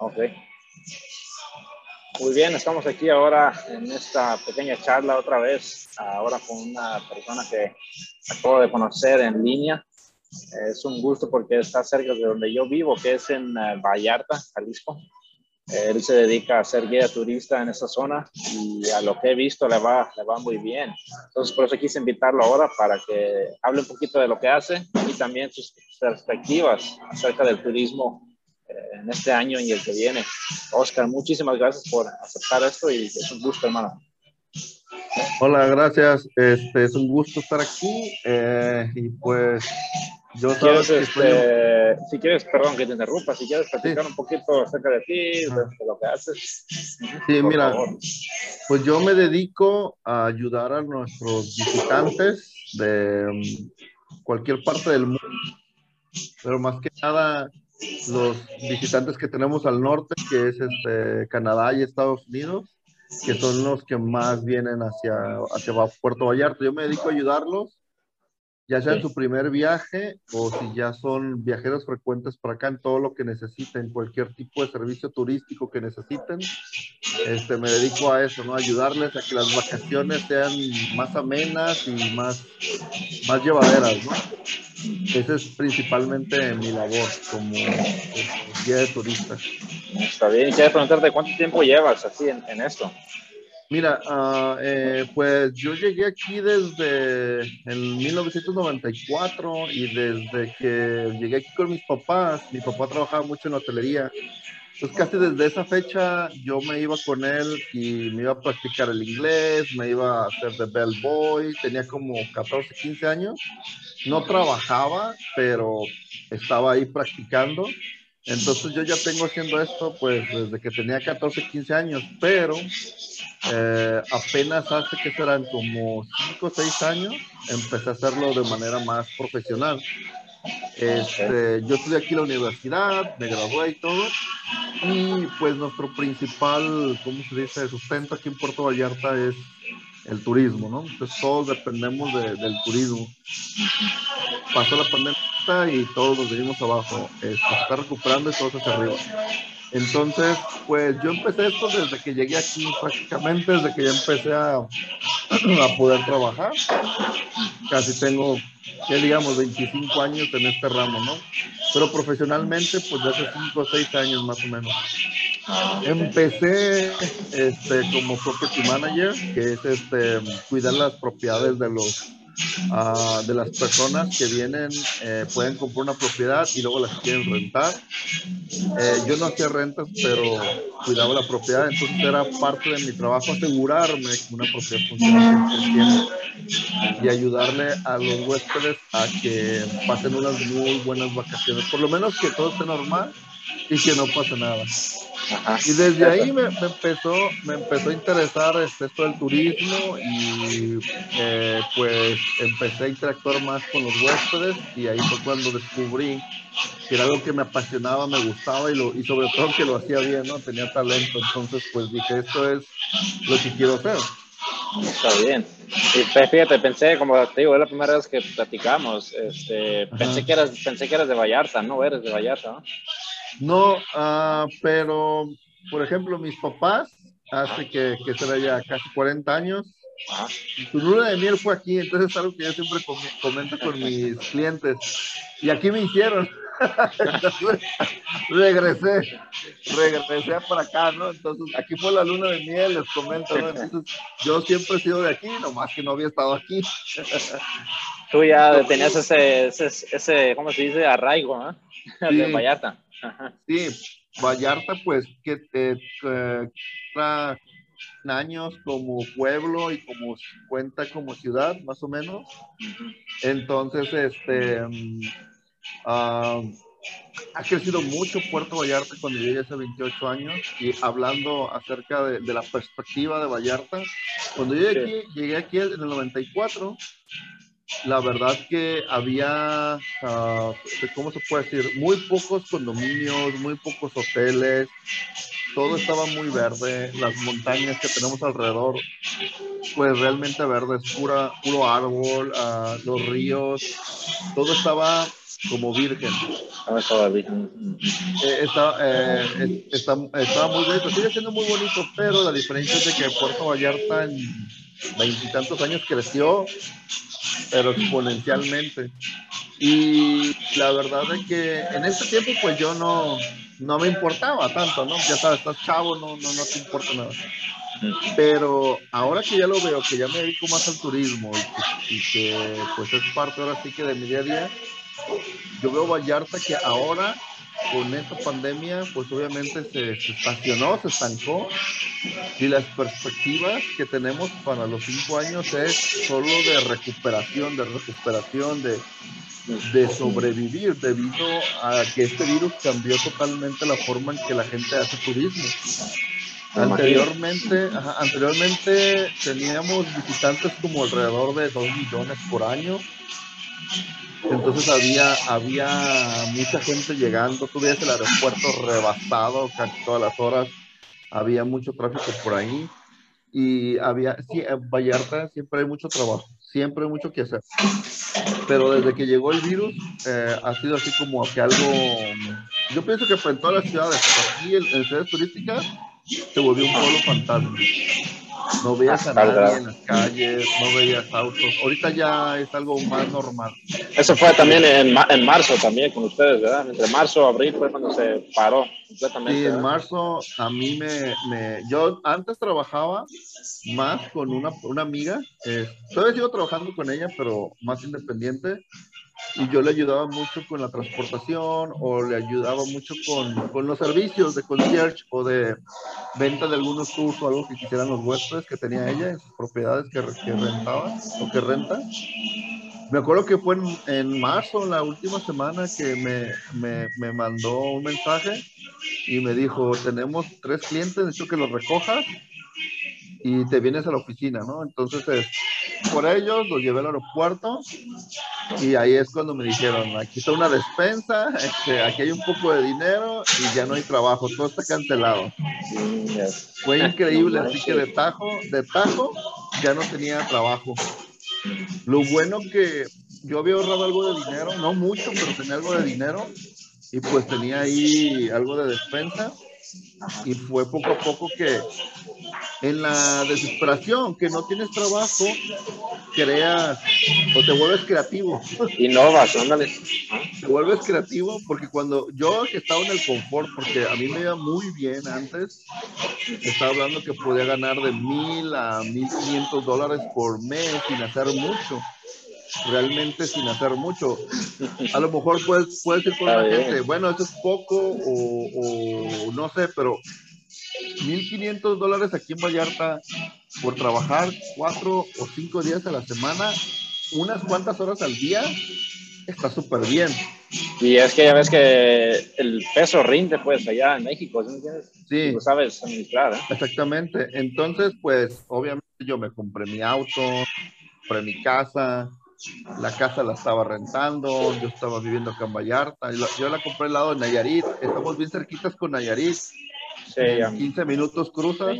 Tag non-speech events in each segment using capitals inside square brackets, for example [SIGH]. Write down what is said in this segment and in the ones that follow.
Ok. Muy bien, estamos aquí ahora en esta pequeña charla otra vez, ahora con una persona que acabo de conocer en línea. Es un gusto porque está cerca de donde yo vivo, que es en eh, Vallarta, Jalisco. Él se dedica a ser guía turista en esa zona y a lo que he visto le va, le va muy bien. Entonces, por eso quise invitarlo ahora para que hable un poquito de lo que hace y también sus perspectivas acerca del turismo en este año y el que viene. Oscar, muchísimas gracias por aceptar esto y es un gusto, hermano. Hola, gracias. Este, es un gusto estar aquí eh, y pues yo si quieres, este, si quieres, perdón que te interrumpa, si quieres platicar un poquito acerca de ti, de, lo que haces. Sí, mira, pues yo me dedico a ayudar a nuestros visitantes de um, cualquier parte del mundo, pero más que nada los visitantes que tenemos al norte, que es este, Canadá y Estados Unidos, que son los que más vienen hacia, hacia Puerto Vallarta. Yo me dedico a ayudarlos, ya sea en su primer viaje o si ya son viajeros frecuentes para acá en todo lo que necesiten, cualquier tipo de servicio turístico que necesiten. Este, me dedico a eso, ¿no? Ayudarles a que las vacaciones sean más amenas y más, más llevaderas, ¿no? Esa es principalmente mi labor como guía de turista. Está bien, quiero preguntarte cuánto tiempo llevas así en, en esto. Mira, uh, eh, pues yo llegué aquí desde el 1994 y desde que llegué aquí con mis papás, mi papá trabajaba mucho en hotelería, pues casi desde esa fecha yo me iba con él y me iba a practicar el inglés, me iba a hacer de bellboy, tenía como 14, 15 años no trabajaba, pero estaba ahí practicando. Entonces yo ya tengo haciendo esto pues desde que tenía 14, 15 años, pero eh, apenas hace que serán como 5 o 6 años empecé a hacerlo de manera más profesional. Este, yo estudié aquí en la universidad, me gradué y todo, y pues nuestro principal, ¿cómo se dice?, sustento aquí en Puerto Vallarta es el turismo, ¿no? Entonces todos dependemos del turismo. Pasó la pandemia y todos nos venimos abajo. Este, se está recuperando y todos hacia arriba. Entonces, pues yo empecé esto desde que llegué aquí, prácticamente desde que ya empecé a, [CLEARS THROAT] a poder trabajar. Casi tengo, que digamos, 25 años en este ramo, ¿no? Pero profesionalmente, pues de hace 5 o 6 años más o menos. Empecé este, como property manager, que es este, cuidar las propiedades de los uh, de las personas que vienen, eh, pueden comprar una propiedad y luego las quieren rentar. Eh, yo no hacía rentas, pero cuidaba la propiedad, entonces era parte de mi trabajo asegurarme que una propiedad funciona y ayudarle a los huéspedes a que pasen unas muy buenas vacaciones, por lo menos que todo esté normal y que no pase nada. Y desde ahí me, empezó, me empezó a interesar esto del turismo y eh, pues empecé a interactuar más con los huéspedes y ahí fue cuando descubrí que era algo que me apasionaba, me gustaba y, lo, y sobre todo que lo hacía bien, ¿no? Tenía talento, entonces pues dije, esto es lo que quiero hacer. Está bien. Y fíjate, pensé, como te digo, es la primera vez que platicamos, este, pensé, que eras, pensé que eras de Vallarta, ¿no? Eres de Vallarta, ¿no? No, uh, pero, por ejemplo, mis papás, hace que, que será ya casi 40 años, su luna de miel fue aquí, entonces es algo que yo siempre comento con mis clientes. Y aquí me hicieron. [LAUGHS] regresé, regresé para acá, ¿no? Entonces, aquí fue la luna de miel, les comento, ¿no? Entonces, yo siempre he sido de aquí, nomás que no había estado aquí. Tú ya tenías ese, ese, ese ¿cómo se dice? Arraigo, ¿no? De Vallarta. Sí, Vallarta, pues, que te eh, años como pueblo y como cuenta como ciudad, más o menos. Entonces, este, ah, ha crecido mucho Puerto Vallarta cuando llegué hace 28 años. Y hablando acerca de, la perspectiva de Vallarta, cuando yo llegué, aquí, llegué aquí en el 94, la verdad que había, uh, ¿cómo se puede decir? Muy pocos condominios, muy pocos hoteles, todo estaba muy verde, las montañas que tenemos alrededor, pues realmente verde, es pura, puro árbol, uh, los ríos, todo estaba como virgen. Ah, estaba virgen. Eh, está, eh, está, estaba muy bonito, sigue siendo muy bonito, pero la diferencia es de que Puerto Vallarta en veintitantos años creció, pero exponencialmente. Y la verdad es que en ese tiempo pues yo no, no me importaba tanto, ¿no? Ya sabes, estás chavo, no, no, no te importa nada. Pero ahora que ya lo veo, que ya me dedico más al turismo y que, pues es parte ahora sí que de mi día a día, yo veo Vallarta que ahora con esta pandemia, pues obviamente se, estacionó, se estancó y las perspectivas que tenemos para los cinco años es solo de recuperación, de recuperación, de, de sobrevivir debido a que este virus cambió totalmente la forma en que la gente hace turismo. Anteriormente, anteriormente teníamos visitantes como alrededor de 2 millones por año. Entonces había, había mucha gente llegando. Tú el aeropuerto rebasado casi todas las horas. Había mucho tráfico por ahí. Y había, sí, en Vallarta siempre hay mucho trabajo, siempre hay mucho que hacer. Pero desde que llegó el virus, eh, ha sido así como que algo. Yo pienso que en todas las ciudades, aquí en, en ciudades turísticas, se volvió un pueblo fantasma. No veías a nadie en las calles, no veías autos. Ahorita ya es algo más normal. Eso fue también en, en marzo también con ustedes, ¿verdad? Entre marzo y abril fue cuando se paró completamente. Sí, en marzo a mí me, me, Yo antes trabajaba más con una, una amiga. Eh, todavía sigo trabajando con ella, pero más independiente y yo le ayudaba mucho con la transportación o le ayudaba mucho con, con los servicios de concierge o de venta de algunos cursos o algo que quisieran los huéspedes que tenía ella en sus propiedades que, que rentaba o que renta. Me acuerdo que fue en, en marzo, la última semana, que me, me, me, mandó un mensaje y me dijo, tenemos tres clientes, necesito que los recojas y te vienes a la oficina, ¿no? Entonces, por ellos los llevé al aeropuerto y ahí es cuando me dijeron, aquí está una despensa, este, aquí hay un poco de dinero y ya no hay trabajo, todo está cancelado. Fue increíble, así que de tajo, de tajo, ya no tenía trabajo. Lo bueno que yo había ahorrado algo de dinero, no mucho, pero tenía algo de dinero y pues tenía ahí algo de despensa y fue poco a poco que en la desesperación, que no tienes trabajo, creas o te vuelves creativo. [LAUGHS] Innovas, ándale. Te vuelves creativo porque cuando yo que estaba en el confort, porque a mí me iba muy bien antes, estaba hablando que podía ganar de mil a mil quinientos dólares por mes sin hacer mucho realmente sin hacer mucho. A lo mejor puedes, puedes decir con la gente, bueno, eso es poco o, o no sé, pero 1.500 dólares aquí en Vallarta por trabajar cuatro o cinco días a la semana, unas cuantas horas al día, está súper bien. Y es que ya ves que el peso rinde, pues, allá en México, ¿sí? Sí. Lo sabes administrar, ¿eh? Exactamente. Entonces, pues, obviamente yo me compré mi auto, compré mi casa, la casa la estaba rentando, yo estaba viviendo acá en Vallarta, yo la compré al lado de Nayarit, estamos bien cerquitas con Nayarit, Sí, 15 minutos cruzas.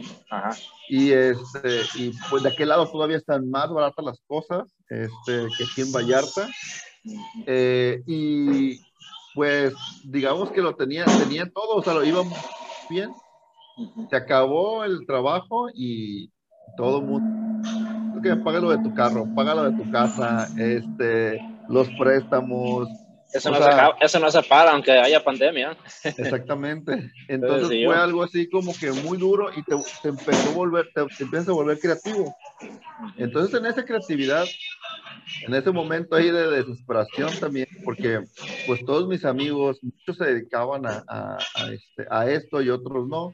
Y, este, y pues de aquel lado todavía están más baratas las cosas este, que aquí en Vallarta. Eh, y pues digamos que lo tenía, tenía todo, o sea, lo iba bien. Se acabó el trabajo y todo el mundo, que paga lo de tu carro, paga lo de tu casa, este, los préstamos, eso, no se, eso no se para aunque haya pandemia. Exactamente. [LAUGHS] Entonces fue algo así como que muy duro y te, empezó a volver, te, a volver creativo. Entonces en esa creatividad, en ese momento ahí de desesperación también, porque pues todos mis amigos, muchos se dedicaban a, a, este, a esto y otros no.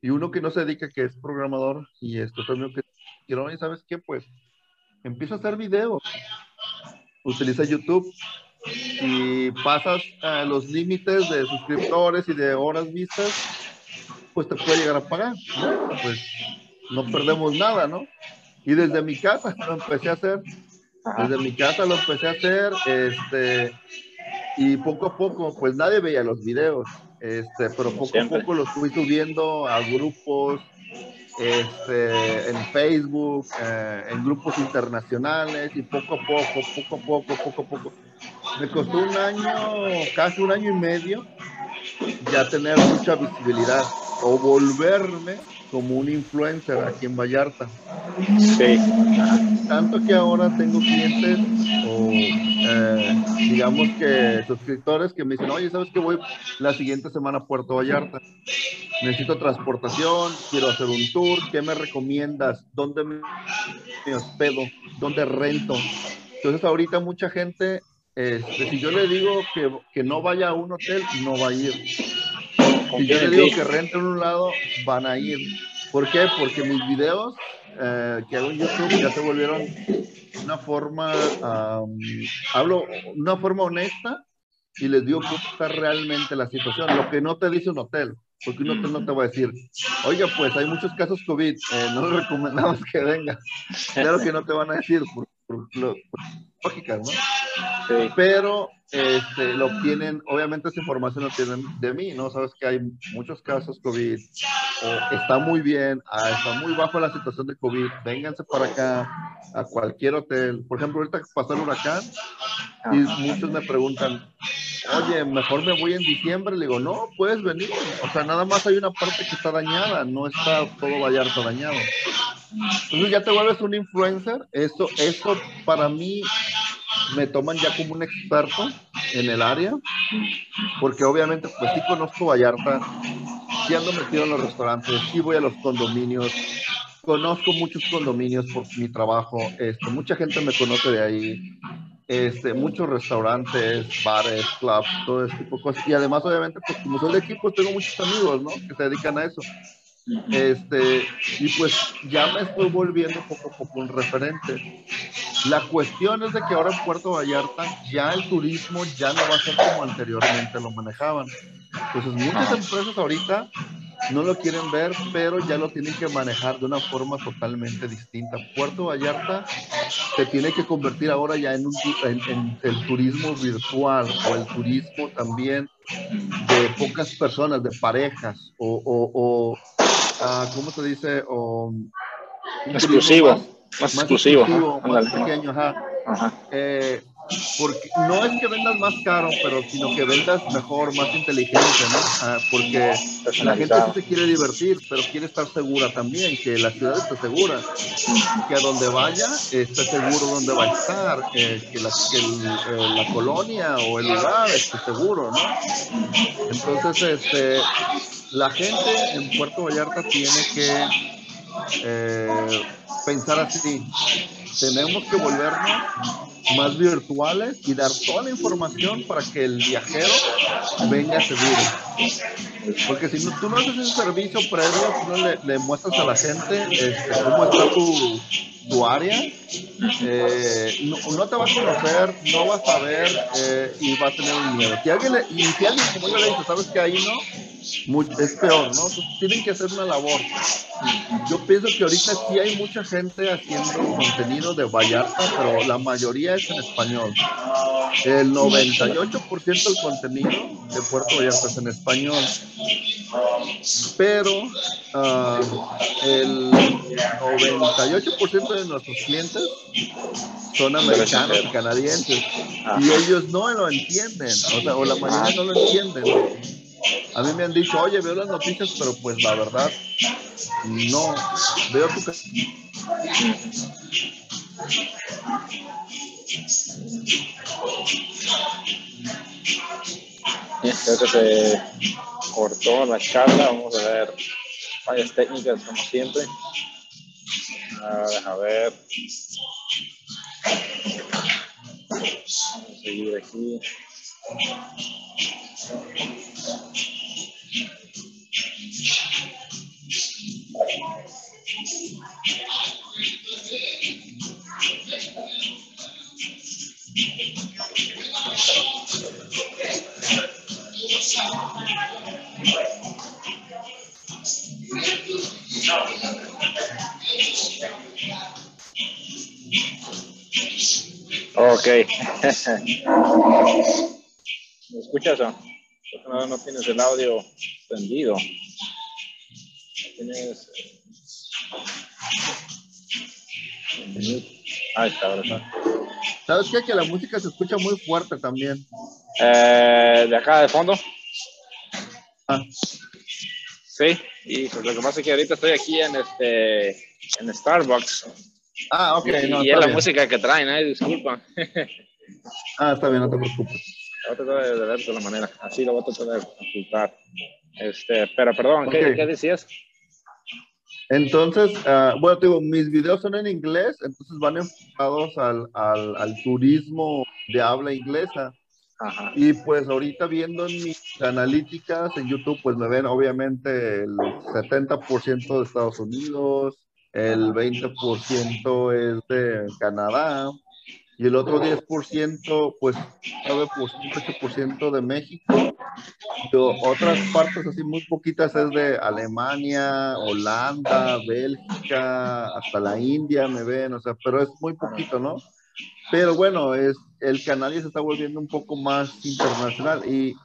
Y uno que no se dedica, que es programador, y esto también que ¿y sabes qué? Pues empieza a hacer videos. Utiliza YouTube y pasas a los límites de suscriptores y de horas vistas, pues te puede llegar a pagar. Pues no perdemos nada, ¿no? Y desde mi casa [LAUGHS] lo empecé a hacer. Desde mi casa lo empecé a hacer, este, y poco a poco, pues nadie veía los videos, este, pero poco a poco los fui subiendo a grupos, este, en Facebook, eh, en grupos internacionales y poco a poco, poco a poco, poco a poco. Me costó un año, casi un año y medio, ya tener mucha visibilidad o volverme como un influencer aquí en Vallarta. Sí. Tanto que ahora tengo clientes o eh, digamos que suscriptores que me dicen, oye, ¿sabes que voy la siguiente semana a Puerto Vallarta? Necesito transportación, quiero hacer un tour, ¿qué me recomiendas? ¿Dónde me hospedo? ¿Dónde rento? Entonces ahorita mucha gente, este, si yo le digo que, que no vaya a un hotel, no va a ir. Yo le digo que rente en un lado, van a ir. ¿Por qué? Porque mis videos eh, que hago en YouTube ya se volvieron una forma, hablo una forma honesta y les digo cómo está realmente la situación. Lo que no te dice un hotel, porque un hotel no te va a decir, oiga, pues hay muchos casos COVID, eh, no le recomendamos que venga. Claro que no te van a decir, por, por, por lógicas, ¿no? Sí. Pero este, lo obtienen, obviamente esa información lo tienen de mí, ¿no? Sabes que hay muchos casos COVID, está muy bien, ah, está muy bajo la situación de COVID, vénganse para acá a cualquier hotel. Por ejemplo, ahorita pasó el huracán y muchos me preguntan, oye, mejor me voy en diciembre. Le digo, no, puedes venir. O sea, nada más hay una parte que está dañada, no está todo Vallarta dañado. Entonces ya te vuelves un influencer. Eso, eso para mí me toman ya como un experto en el área, porque obviamente pues sí conozco Vallarta, sí ando metido en los restaurantes, sí voy a los condominios, conozco muchos condominios por mi trabajo, este, mucha gente me conoce de ahí, este, muchos restaurantes, bares, clubs, todo ese tipo de cosas. Y además, obviamente, pues como soy de equipo, tengo muchos amigos, ¿no? Que se dedican a eso. Este, y pues ya me estoy volviendo poco a poco un referente. La cuestión es de que ahora en Puerto Vallarta ya el turismo ya no va a ser como anteriormente lo manejaban. Entonces muchas empresas ahorita no lo quieren ver, pero ya lo tienen que manejar de una forma totalmente distinta. Puerto Vallarta se tiene que convertir ahora ya en, un, en el turismo virtual o el turismo también de pocas personas, de parejas o, o, o uh, ¿cómo se dice? O, exclusivo, más, más, exclusivo, exclusivo más pequeño, ajá. Ajá. Eh, porque no es que vendas más caro, pero sino que vendas mejor, más inteligente, ¿no? Ah, porque la gente sí se quiere divertir, pero quiere estar segura también, que la ciudad esté segura, que a donde vaya esté seguro dónde va a estar, eh, que, la, que el, eh, la, colonia o el lugar esté seguro, ¿no? Entonces, este, la gente en Puerto Vallarta tiene que eh, pensar así, tenemos que volvernos más virtuales y dar toda la información para que el viajero venga seguro. Porque si no, tú no haces ese servicio previo, tú no le, muestras a la gente este, cómo está tu, tu área, eh, no, no, te va a conocer, no vas a ver eh, y va a tener un miedo. Si alguien le, y como yo le dice, sabes que ahí no, es peor, ¿no? tienen que hacer una labor. Yo pienso que ahorita sí hay mucha gente haciendo contenido de Vallarta, pero la mayoría es en español. El 98% del contenido de Puerto Vallarta es en español. Pero uh, el 98% de nuestros clientes son americanos y canadienses y ellos no lo entienden, o sea, o la mayoría no lo entienden. A mí me han dicho, oye, veo las noticias, pero pues la verdad, no. Veo tu... Creo que se cortó la charla. Vamos a ver fallas técnicas como siempre. A ver. Vamos a seguir aquí. Ok. [LAUGHS] ¿Me escuchas o? No, no tienes el audio prendido. Tienes. Ahí está, ahora está. ¿Sabes qué? Que la música se escucha muy fuerte también. Eh, de acá de fondo. Ah. Sí, y pues lo que pasa es que ahorita estoy aquí en este en Starbucks. Ah, ok. Y, no, y la música que traen, eh, disculpa. [LAUGHS] Ah, está bien, no te preocupes. Voy a tratar de ver de la manera. Así lo voy a tratar de ocultar. Este, pero perdón, ¿qué, Ok. ¿qué decías? Entonces, ah, bueno, te digo, mis videos son en inglés, entonces van enfocados al, al, al turismo de habla inglesa. Ajá. Y pues ahorita viendo en mis analíticas en YouTube, pues me ven obviamente el 70% de Estados Unidos, el 20% es de Canadá y el otro 10%, pues 9%, 8% de México. Y otras partes así muy poquitas es de Alemania, Holanda, Bélgica, hasta la India me ven, o sea, pero es muy poquito, ¿no? Pero bueno, es, el canal ya se está volviendo un poco más internacional y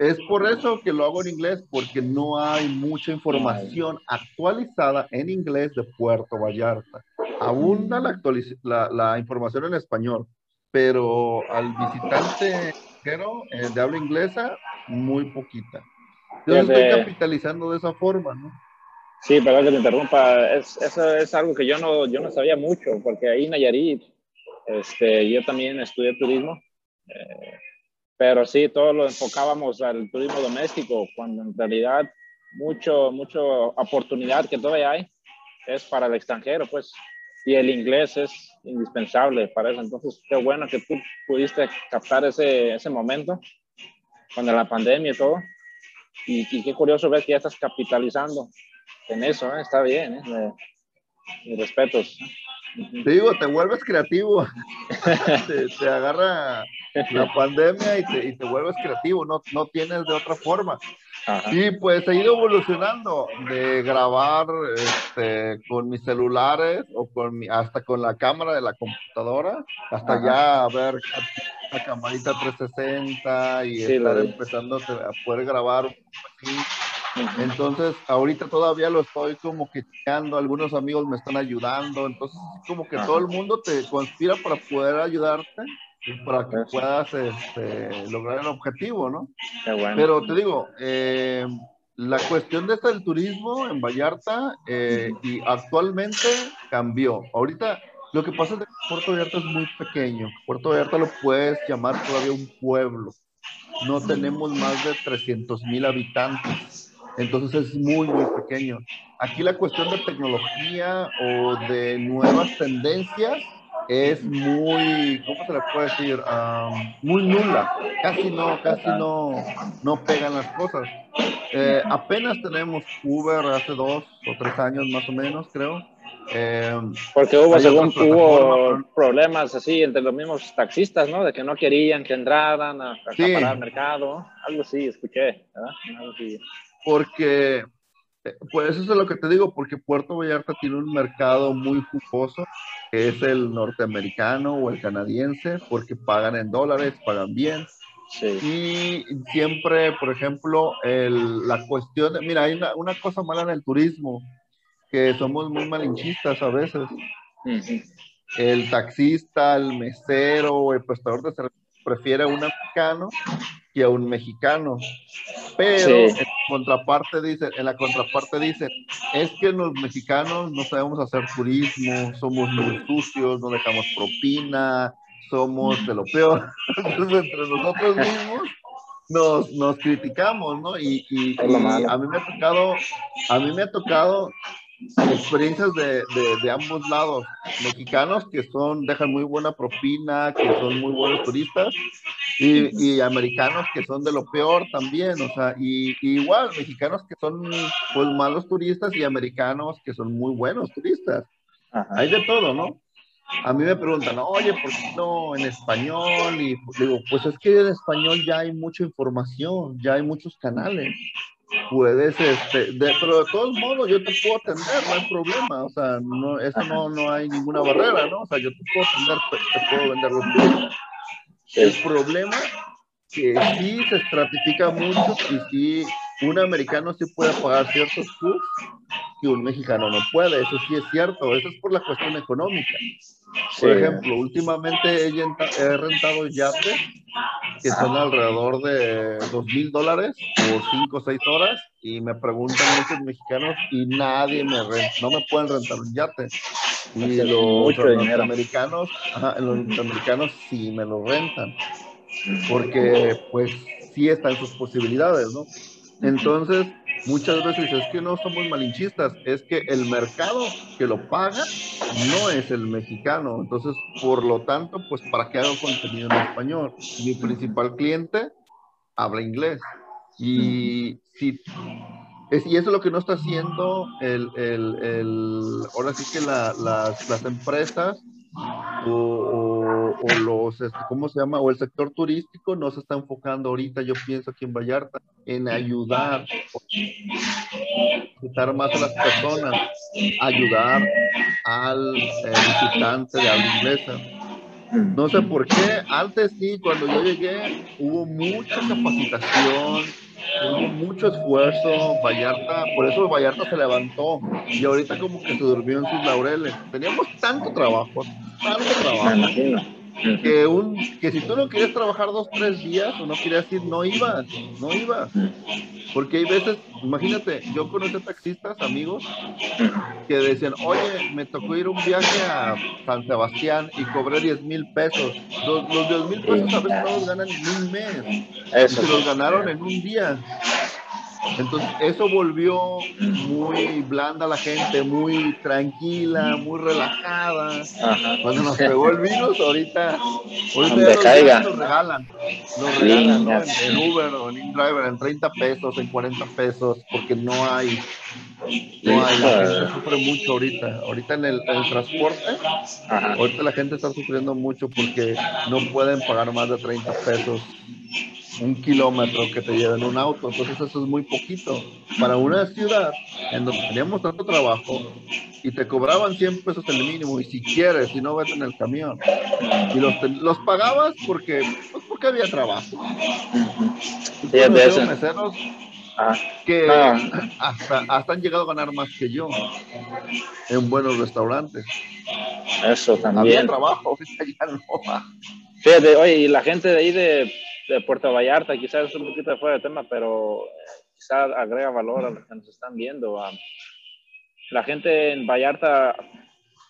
es por eso que lo hago en inglés, porque no hay mucha información actualizada en inglés de Puerto Vallarta. Abunda la, actualiz- la, la información en español, pero al visitante extranjero, eh, de habla inglesa, muy poquita. Yo estoy capitalizando de esa forma, ¿no? Sí, perdón que te interrumpa. Es, eso es algo que yo no, yo no sabía mucho, porque ahí en Nayarit, este, yo también estudié turismo, eh, pero sí, todo lo enfocábamos al turismo doméstico, cuando en realidad mucho, mucho oportunidad que todavía hay es para el extranjero, pues, y el inglés es indispensable para eso. Entonces, qué bueno que tú pudiste captar ese, ese momento con la pandemia y todo. Y, y qué curioso ver que ya estás capitalizando en eso, ¿eh? está bien, ¿eh? Mis respetos. Ujú. Te digo, te vuelves creativo, [LAUGHS] te, te agarra la pandemia y te, y te vuelves creativo, no, no tienes de otra forma. Ajá. Y pues he ido evolucionando de grabar este, con mis celulares o con mi, hasta con la cámara de la computadora, hasta Ajá. ya a ver la camarita 360 y Sí, estar empezando a poder grabar así. Entonces, ahorita todavía lo estoy como que chequeando, algunos amigos me están ayudando, entonces como que Ajá. todo el mundo te conspira para poder ayudarte y para que puedas este, lograr el objetivo, ¿no? Qué bueno. Pero te digo, eh, la cuestión de esta del turismo en Vallarta eh, y actualmente cambió. Ahorita lo que pasa es que Puerto Vallarta es muy pequeño. Puerto Vallarta lo puedes llamar todavía un pueblo. No tenemos más de 300 mil habitantes. Entonces es muy, muy pequeño. Aquí la cuestión de tecnología o de nuevas tendencias es muy, ¿cómo se le puede decir? Am, muy nula. Casi no, casi no, no pegan las cosas. Eh, apenas tenemos Uber hace dos o tres años más o menos, creo. Eh, Porque hubo, según, hubo problemas así entre los mismos taxistas, ¿no? De que no querían que entraran a Sí. acaparar el mercado. Algo así, escuché, ¿verdad? Algo así. Porque, eh, pues eso es lo que te digo, porque Puerto Vallarta tiene un mercado muy jugoso, que es el norteamericano o el canadiense, porque pagan en dólares, pagan bien. Sí. Y siempre, por ejemplo, el- la cuestión, de- mira, hay una, una cosa mala en el turismo, que somos muy malinchistas a veces. El taxista, el mesero el prestador de servicio prefiere a un americano que a un mexicano. Pero Sí. en contraparte dice, en la contraparte dice, es que los mexicanos no sabemos hacer turismo, somos muy sucios, no dejamos propina, somos de lo peor. [LAUGHS] Entonces entre nosotros mismos nos, nos criticamos, ¿no? Y, y- y a mí me ha tocado, a mí me ha tocado experiencias de, de, de ambos lados. Mexicanos que son, dejan muy buena propina, que son muy buenos turistas, y, y americanos que son de lo peor también, o sea, y, y igual, mexicanos que son pues malos turistas y americanos que son muy buenos turistas. Ajá. Hay de todo, ¿no? A mí me preguntan, oye, ¿por qué no en español? Y digo, pues es que en español ya hay mucha información, ya hay muchos canales. Puedes, este, de, pero de todos modos yo te puedo atender, no hay problema, o sea, no, eso no, no hay ninguna barrera, ¿no? O sea, yo te puedo atender, te, te puedo vender los productos. El Sí. problema que sí se estratifica mucho y sí, un americano sí puede pagar ciertos tours que un mexicano no puede, eso sí es cierto, eso es por la cuestión económica. Por ejemplo, últimamente he, rentado yates que son alrededor de dos mil dólares por cinco o seis horas y me preguntan muchos mexicanos y nadie me renta, no me pueden rentar un yate. Y los norteamericanos, los norteamericanos sí me lo rentan porque pues sí está en sus posibilidades, ¿no? Entonces, muchas veces es que no somos malinchistas, es que el mercado que lo paga no es el mexicano. Entonces, por lo tanto, pues para qué hago contenido en español. Mi principal cliente habla inglés. Y si y eso es lo que no está haciendo el, el, el ahora sí que la, las, las, empresas o, o, los, este, ¿cómo se llama? O el sector turístico no se está enfocando ahorita, yo pienso aquí en Vallarta, en ayudar, ayudar más a las personas, ayudar al eh, visitante de habla inglesa. No sé por qué, antes sí, cuando yo llegué, hubo mucha capacitación, hubo mucho esfuerzo, Vallarta, por eso Vallarta se levantó y ahorita como que se durmió en sus laureles. Teníamos tanto trabajo, tanto trabajo que un que si tú no quieres trabajar dos tres días o no querías ir no ibas no ibas. Porque hay veces imagínate yo conocí taxistas amigos que decían oye me tocó ir un viaje a San Sebastián y cobré 10 mil pesos los, los 10 mil pesos a veces no los ganan en un mes Eso. los ganaron en un día entonces, eso volvió muy blanda la gente, muy tranquila, muy relajada. Cuando nos pegó el virus, ahorita, ahorita nos regalan. Nos regalan ¿no? en, Uber o en InDriver en 30 pesos, en 40 pesos, porque no hay. No hay, la gente sufre mucho ahorita. Ahorita en el, transporte, ahorita la gente está sufriendo mucho porque no pueden pagar más de 30 pesos un kilómetro que te lleva en un auto, entonces eso es muy poquito. Para una ciudad en donde teníamos tanto trabajo y te cobraban 100 pesos el mínimo y si quieres, si no vete en el camión. Y los, los pagabas porque, pues porque había trabajo. Y esos meseros ah. que hasta, hasta han llegado a ganar más que yo en buenos restaurantes. Eso también. Había trabajo, [LAUGHS] ya no. Fíjate, oye, y la gente de ahí de de Puerto Vallarta, quizás es un poquito fuera de tema, pero quizás agrega valor a los que nos están viendo. La gente en Vallarta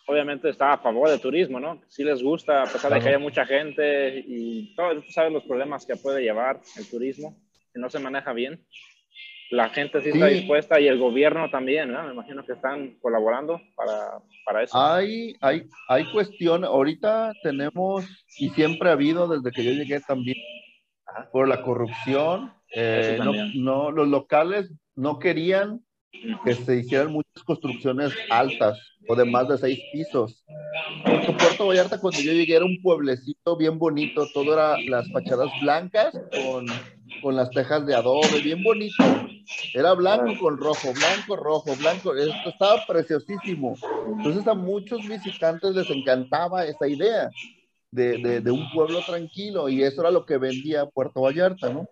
obviamente está a favor del turismo, ¿no? Sí les gusta, a pesar de que haya mucha gente y todos saben los problemas que puede llevar el turismo, si no se maneja bien. La gente sí, está dispuesta y el gobierno también, ¿no? Me imagino que están colaborando para, para eso. Hay, hay, hay cuestión, ahorita tenemos, y siempre ha habido desde que yo llegué también, por la corrupción. Eh, no, no, los locales no querían que se hicieran muchas construcciones altas o de más de seis pisos. Porque Puerto Vallarta, cuando yo llegué, era un pueblecito bien bonito, todo era las fachadas blancas con, con las tejas de adobe, bien bonito. Era blanco con rojo, blanco, rojo, blanco. Esto estaba preciosísimo. Entonces a muchos visitantes les encantaba esa idea de, de, un pueblo tranquilo y eso era lo que vendía Puerto Vallarta, ¿no?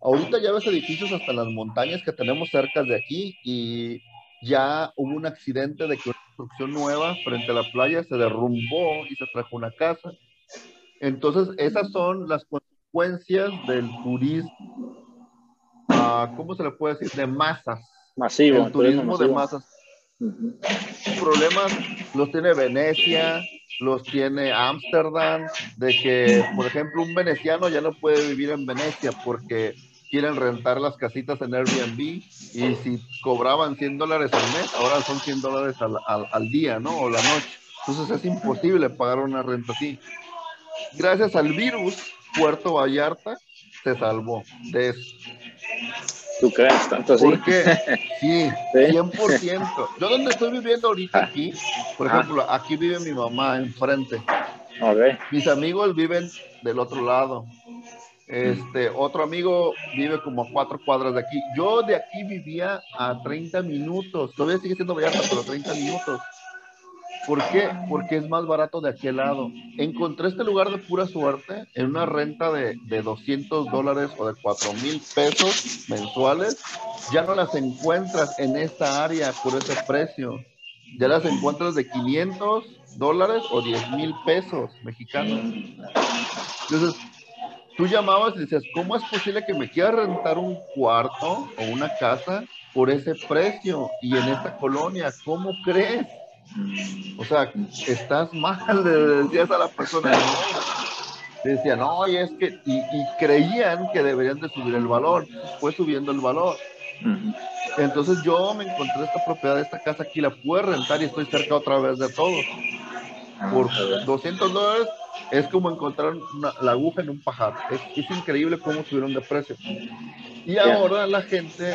Ahorita ya ves edificios hasta en las montañas que tenemos cerca de aquí y ya hubo un accidente de que una construcción nueva frente a la playa se derrumbó y se trajo una casa. Entonces, esas son las consecuencias del turismo, uh, ¿cómo se le puede decir? De masas. Masivo. El turismo, de masas. Problemas los tiene Venecia, los tiene Ámsterdam, de que, por ejemplo, un veneciano ya no puede vivir en Venecia porque quieren rentar las casitas en Airbnb y si cobraban 100 dólares al mes, ahora son 100 dólares al, al, día, ¿no? O la noche. Entonces es imposible pagar una renta así. Gracias al virus, Puerto Vallarta se salvó de eso. ¿Tú crees tanto así? Porque [LAUGHS] sí, 100%. Yo donde estoy viviendo ahorita ah. aquí, por ah. ejemplo, aquí vive mi mamá enfrente. Mis amigos viven del otro lado. Este, otro amigo vive como a cuatro cuadras de aquí. Yo de aquí vivía a 30 minutos. Todavía sigue siendo Vallarta, pero 30 minutos. ¿Por qué? Porque es más barato de aquel lado. Encontré este lugar de pura suerte en una renta de, de 200 dólares o de 4 mil pesos mensuales. Ya no las encuentras en esta área por ese precio. Ya las encuentras de 500 dólares o 10 mil pesos mexicanos. Entonces, tú llamabas y decías, ¿cómo es posible que me quiera rentar un cuarto o una casa por ese precio y en esta colonia? ¿Cómo crees? O sea, estás mal, le decías a la persona. ¿no? Decían, no, y es que, y, creían que deberían de subir el valor, fue subiendo el valor. Entonces yo me encontré esta propiedad de esta casa aquí, la pude rentar y estoy cerca otra vez de todo. Por 200 dólares es como encontrar la aguja en un pajar. Es, es, increíble cómo subieron de precio. Y ahora la gente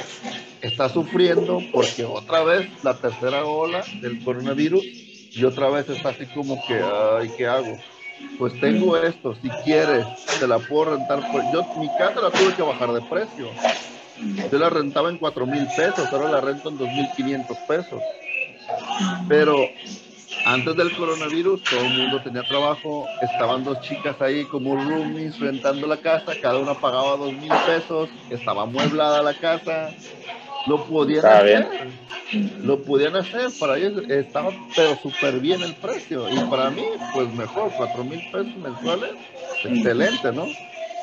está sufriendo porque otra vez la tercera ola del coronavirus y otra vez está así como que, ay, ¿qué hago? Pues tengo esto, si quieres, te la puedo rentar. Yo mi casa la tuve que bajar de precio. Yo la rentaba en 4 mil pesos, ahora la rento en 2.500 pesos. Pero antes del coronavirus todo el mundo tenía trabajo, estaban dos chicas ahí como roomies rentando la casa, cada una pagaba dos mil pesos, estaba amueblada la casa, lo podían hacer, lo podían hacer, para ellos estaba pero súper bien el precio. Y para mí pues mejor, cuatro mil pesos mensuales, excelente, ¿no?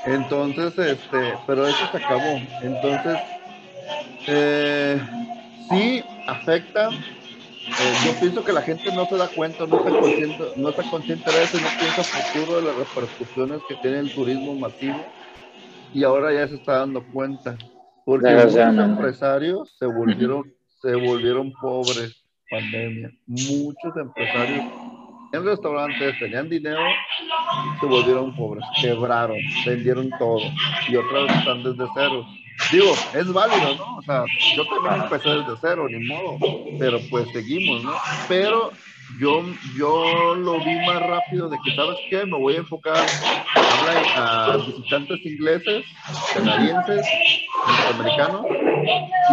Entonces, este, pero eso se acabó, entonces, eh, sí afecta eh, yo pienso que la gente no se da cuenta, no está consciente, no está consciente de eso no piensa futuro de las repercusiones que tiene el turismo masivo y ahora ya se está dando cuenta. Porque muchos empresarios se volvieron, se volvieron pobres pandemia. Muchos empresarios en restaurantes tenían dinero, se volvieron pobres, quebraron, vendieron todo y vez están desde cero digo, es válido, ¿no? O sea, yo también empecé desde cero, ni modo, pero pues seguimos, ¿no? Pero yo, yo lo vi más rápido de que, ¿sabes qué? Me voy a enfocar a visitantes ingleses, canadienses, americanos,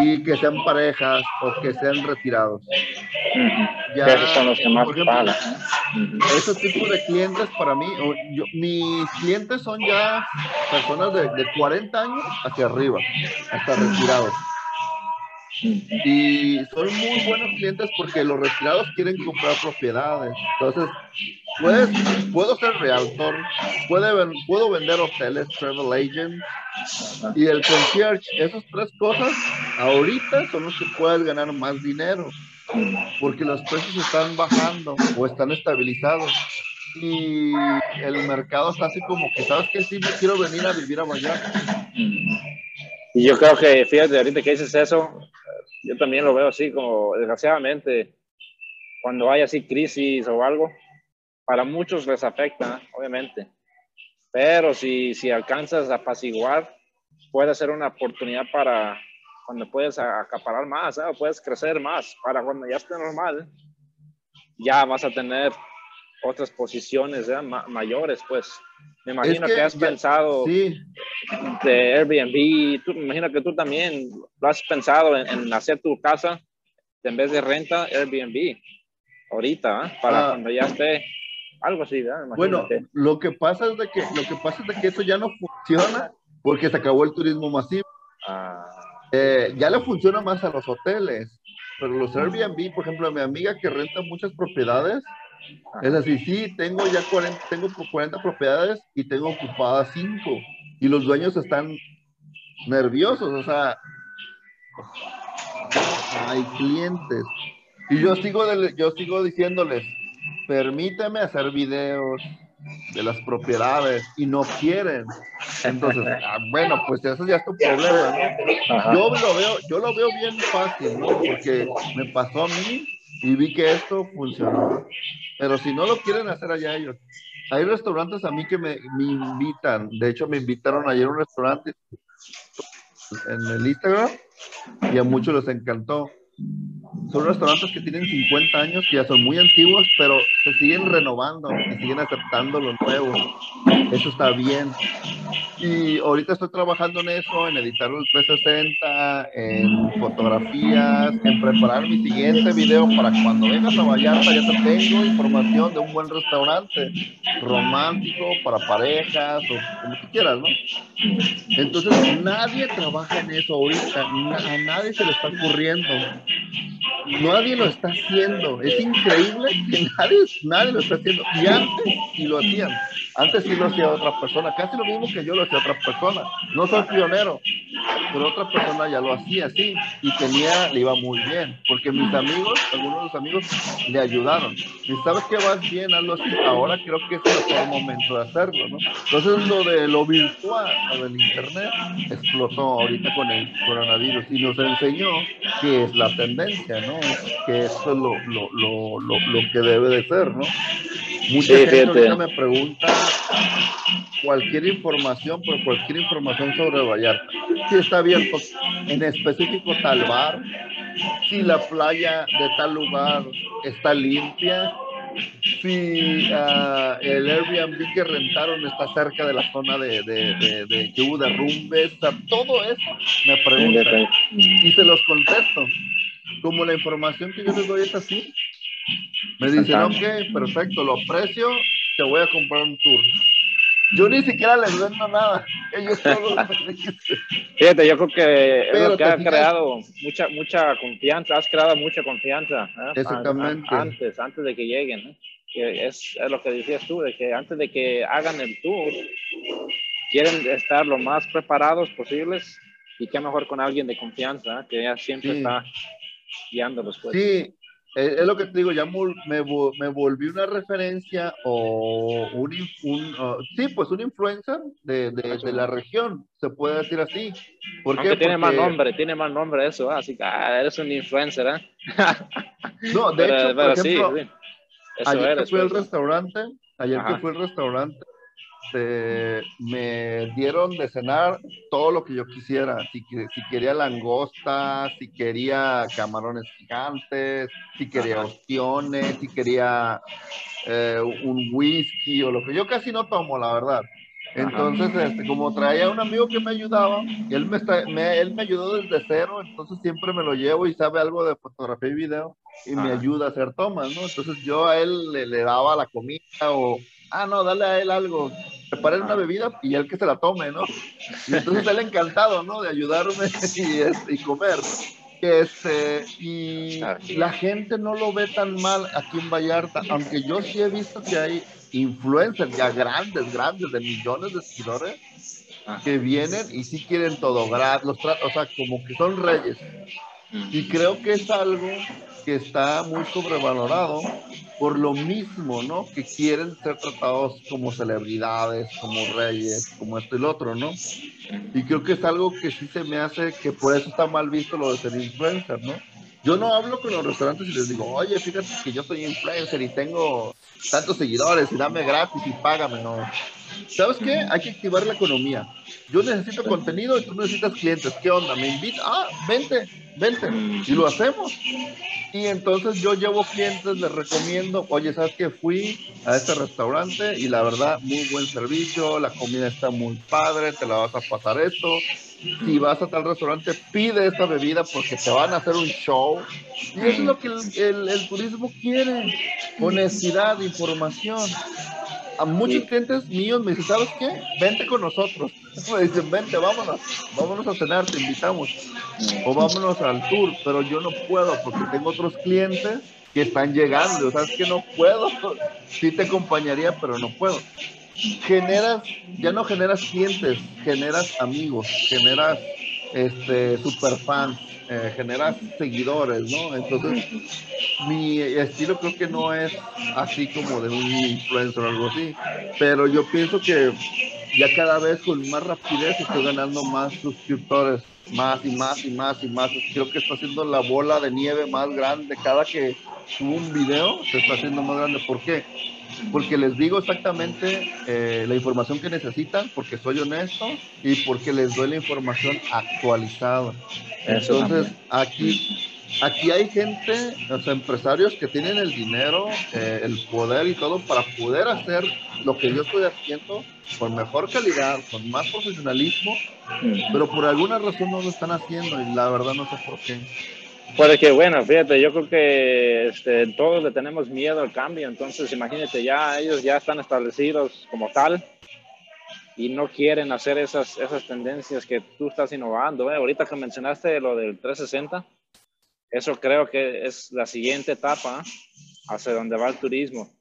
y que sean parejas o que sean retirados. Ya, esos son los que más pagan. [LAUGHS] Esos tipos de clientes para mí, yo, mis clientes son ya personas de, de 40 años hacia arriba, hasta retirados. Y son muy buenos clientes porque los retirados quieren comprar propiedades. Entonces, pues, puedo ser realtor, puede, puedo vender hoteles, travel agent y el concierge. Esas tres cosas ahorita son los que puedes ganar más dinero porque los precios están bajando o están estabilizados y el mercado está así como que, ¿sabes que Sí, me quiero venir a vivir a Miami. Y yo creo que, fíjate, ahorita que dices eso, yo también lo veo así como, desgraciadamente, cuando hay así crisis o algo, para muchos les afecta, obviamente. Pero si, si alcanzas a apaciguar, puede ser una oportunidad para cuando puedes acaparar más, ¿eh? puedes crecer más. Para cuando ya esté normal, ya vas a tener otras posiciones ¿eh? mayores, pues. Me imagino que, has pensado de Airbnb, tú, me imagino que tú también lo has pensado en, hacer tu casa en vez de renta Airbnb ahorita, ¿eh? para ah. cuando ya esté algo así, Bueno, lo que pasa es de que lo que pasa es de que eso ya no funciona porque se acabó el turismo masivo. Ah. Eh, ya le funciona más a los hoteles, pero los Airbnb, por ejemplo, a mi amiga que renta muchas propiedades, es así, sí, tengo ya 40, tengo 40 propiedades y tengo ocupadas 5. Y los dueños están nerviosos, o sea, hay clientes. Y yo sigo, yo sigo diciéndoles, permíteme hacer videos de las propiedades y no quieren. Entonces, [LAUGHS] ah, bueno, pues eso ya es tu problema, Yo lo veo, yo lo veo bien fácil, ¿no? Porque me pasó a mí y vi que esto funcionó. Pero si no lo quieren hacer allá ellos. Hay restaurantes a mí que me, me invitan. De hecho, me invitaron ayer a un restaurante en el Instagram y a muchos les encantó. Son restaurantes que tienen 50 años, que ya son muy antiguos, pero se siguen renovando y siguen aceptando lo nuevo. Eso está bien. Y ahorita estoy trabajando en eso, en editar el 360, en fotografías, en preparar mi siguiente video para cuando vengas a Vallarta ya te tengo información de un buen restaurante romántico para parejas o como tú quieras, ¿no? Entonces nadie trabaja en eso ahorita, a nadie se le está ocurriendo nadie lo está haciendo. Es increíble que nadie, nadie lo está haciendo. Y antes sí lo hacían. Antes sí lo hacía otra persona. Casi lo mismo que yo lo hacía otra persona. No soy pionero, pero otra persona ya lo hacía así. Y tenía, le iba muy bien. Porque mis amigos, algunos de los amigos, le ayudaron. Y sabes que vas bien, hazlo así. Ahora creo que es el mejor momento de hacerlo, ¿no? Entonces lo de lo virtual, lo del internet, explotó ahorita con el coronavirus y nos enseñó que es la tendencia, ¿no? Que eso es lo, lo, lo, lo, lo que debe de ser, ¿no? Mucha gente me pregunta cualquier información, por cualquier información sobre Vallarta. Si está abierto en específico tal bar, si la playa de tal lugar está limpia, si uh, el Airbnb que rentaron está cerca de la zona de, de, de, de que hubo derrumbes, todo eso me preguntan y se los contesto. Como la información que yo les doy es así, me dicen, ok, perfecto, lo aprecio, te voy a comprar un tour. Yo ni siquiera les vendo nada. Ellos solo [LAUGHS] Fíjate, yo creo que es lo que ha creado mucha, mucha confianza. Has creado mucha confianza. ¿eh? Exactamente. Antes, antes de que lleguen. ¿eh? Que es, es, lo que decías tú, de que antes de que hagan el tour, quieren estar lo más preparados posibles. Y qué mejor con alguien de confianza, ¿eh? que ya siempre sí. está guiándolos. Pues. Sí, es lo que te digo, ya me, me volví una referencia o un, un uh, sí, pues un influencer de, de, de, la región, se puede decir así. ¿Por qué? tiene más nombre, tiene más nombre eso, ¿eh? así que ah, eres un influencer, ¿eh? No, de [LAUGHS] pero, hecho, pero por ejemplo, sí, sí. ayer eres, que fui al restaurante, ayer Ajá. que fui al restaurante, este, me dieron de cenar todo lo que yo quisiera. Si, si quería langosta, si quería camarones gigantes, si quería ostiones, si quería eh, un whisky o lo que yo casi no tomo, la verdad. Entonces, este, como traía un amigo que me ayudaba, él me, está, me, él me ayudó desde cero, entonces siempre me lo llevo y sabe algo de fotografía y video y me ayuda a hacer tomas, ¿no? Entonces yo a él le, le daba la comida o, ah, no, dale a él algo, prepare una bebida y él que se la tome, ¿no? Y entonces él encantado, ¿no? De ayudarme [LAUGHS] y, y comer. Este, y la gente no lo ve tan mal aquí en Vallarta, aunque yo sí he visto que hay influencers ya grandes, grandes, de millones de seguidores, que vienen y sí quieren todo los o sea, como que son reyes. Y creo que es algo que está muy sobrevalorado por lo mismo, ¿no? Que quieren ser tratados como celebridades, como reyes, como esto y lo otro, ¿no? Y creo que es algo que sí se me hace que por eso está mal visto lo de ser influencer, ¿no? Yo no hablo con los restaurantes y les digo, oye, fíjate que yo soy influencer y tengo tantos seguidores y dame gratis y págame, no. ¿Sabes qué? Hay que activar la economía. Yo necesito contenido y tú necesitas clientes. ¿Qué onda? ¿Me invita? Ah, vente, vente. Y lo hacemos. Y entonces yo llevo clientes, les recomiendo, oye, ¿sabes qué? Fui a este restaurante y la verdad, muy buen servicio, la comida está muy padre, te la vas a pasar esto. Si vas a tal restaurante, pide esta bebida porque te van a hacer un show. Y eso es lo que el, el, el turismo quiere, honestidad, información a muchos clientes míos me dicen, ¿sabes qué? Vente con nosotros. [LAUGHS] Me dicen, vente, vámonos, vámonos a cenar, te invitamos. O vámonos al tour, pero yo no puedo porque tengo otros clientes que están llegando. ¿Sabes que no puedo? [LAUGHS] Sí te acompañaría, pero no puedo. Generas, ya no generas clientes, generas amigos, generas este, super fans, eh, generas seguidores, ¿no? Entonces, mi estilo creo que no es así como de un influencer o algo así, pero yo pienso que ya cada vez con más rapidez estoy ganando más suscriptores, más y más y más y más. Creo que está haciendo la bola de nieve más grande. Cada que subo un video se está haciendo más grande. ¿Por qué? Porque les digo exactamente eh, la información que necesitan, porque soy honesto y porque les doy la información actualizada. Entonces, aquí aquí hay gente, sea, empresarios que tienen el dinero, eh, el poder y todo para poder hacer lo que yo estoy haciendo con mejor calidad, con más profesionalismo, pero por alguna razón no lo están haciendo y la verdad no sé por qué. Puede que, bueno, fíjate, yo creo que este, todos le tenemos miedo al cambio, entonces imagínate, ya ellos ya están establecidos como tal y no quieren hacer esas, esas tendencias que tú estás innovando. ¿eh? Ahorita que mencionaste lo del 360, eso creo que es la siguiente etapa hacia donde va el turismo.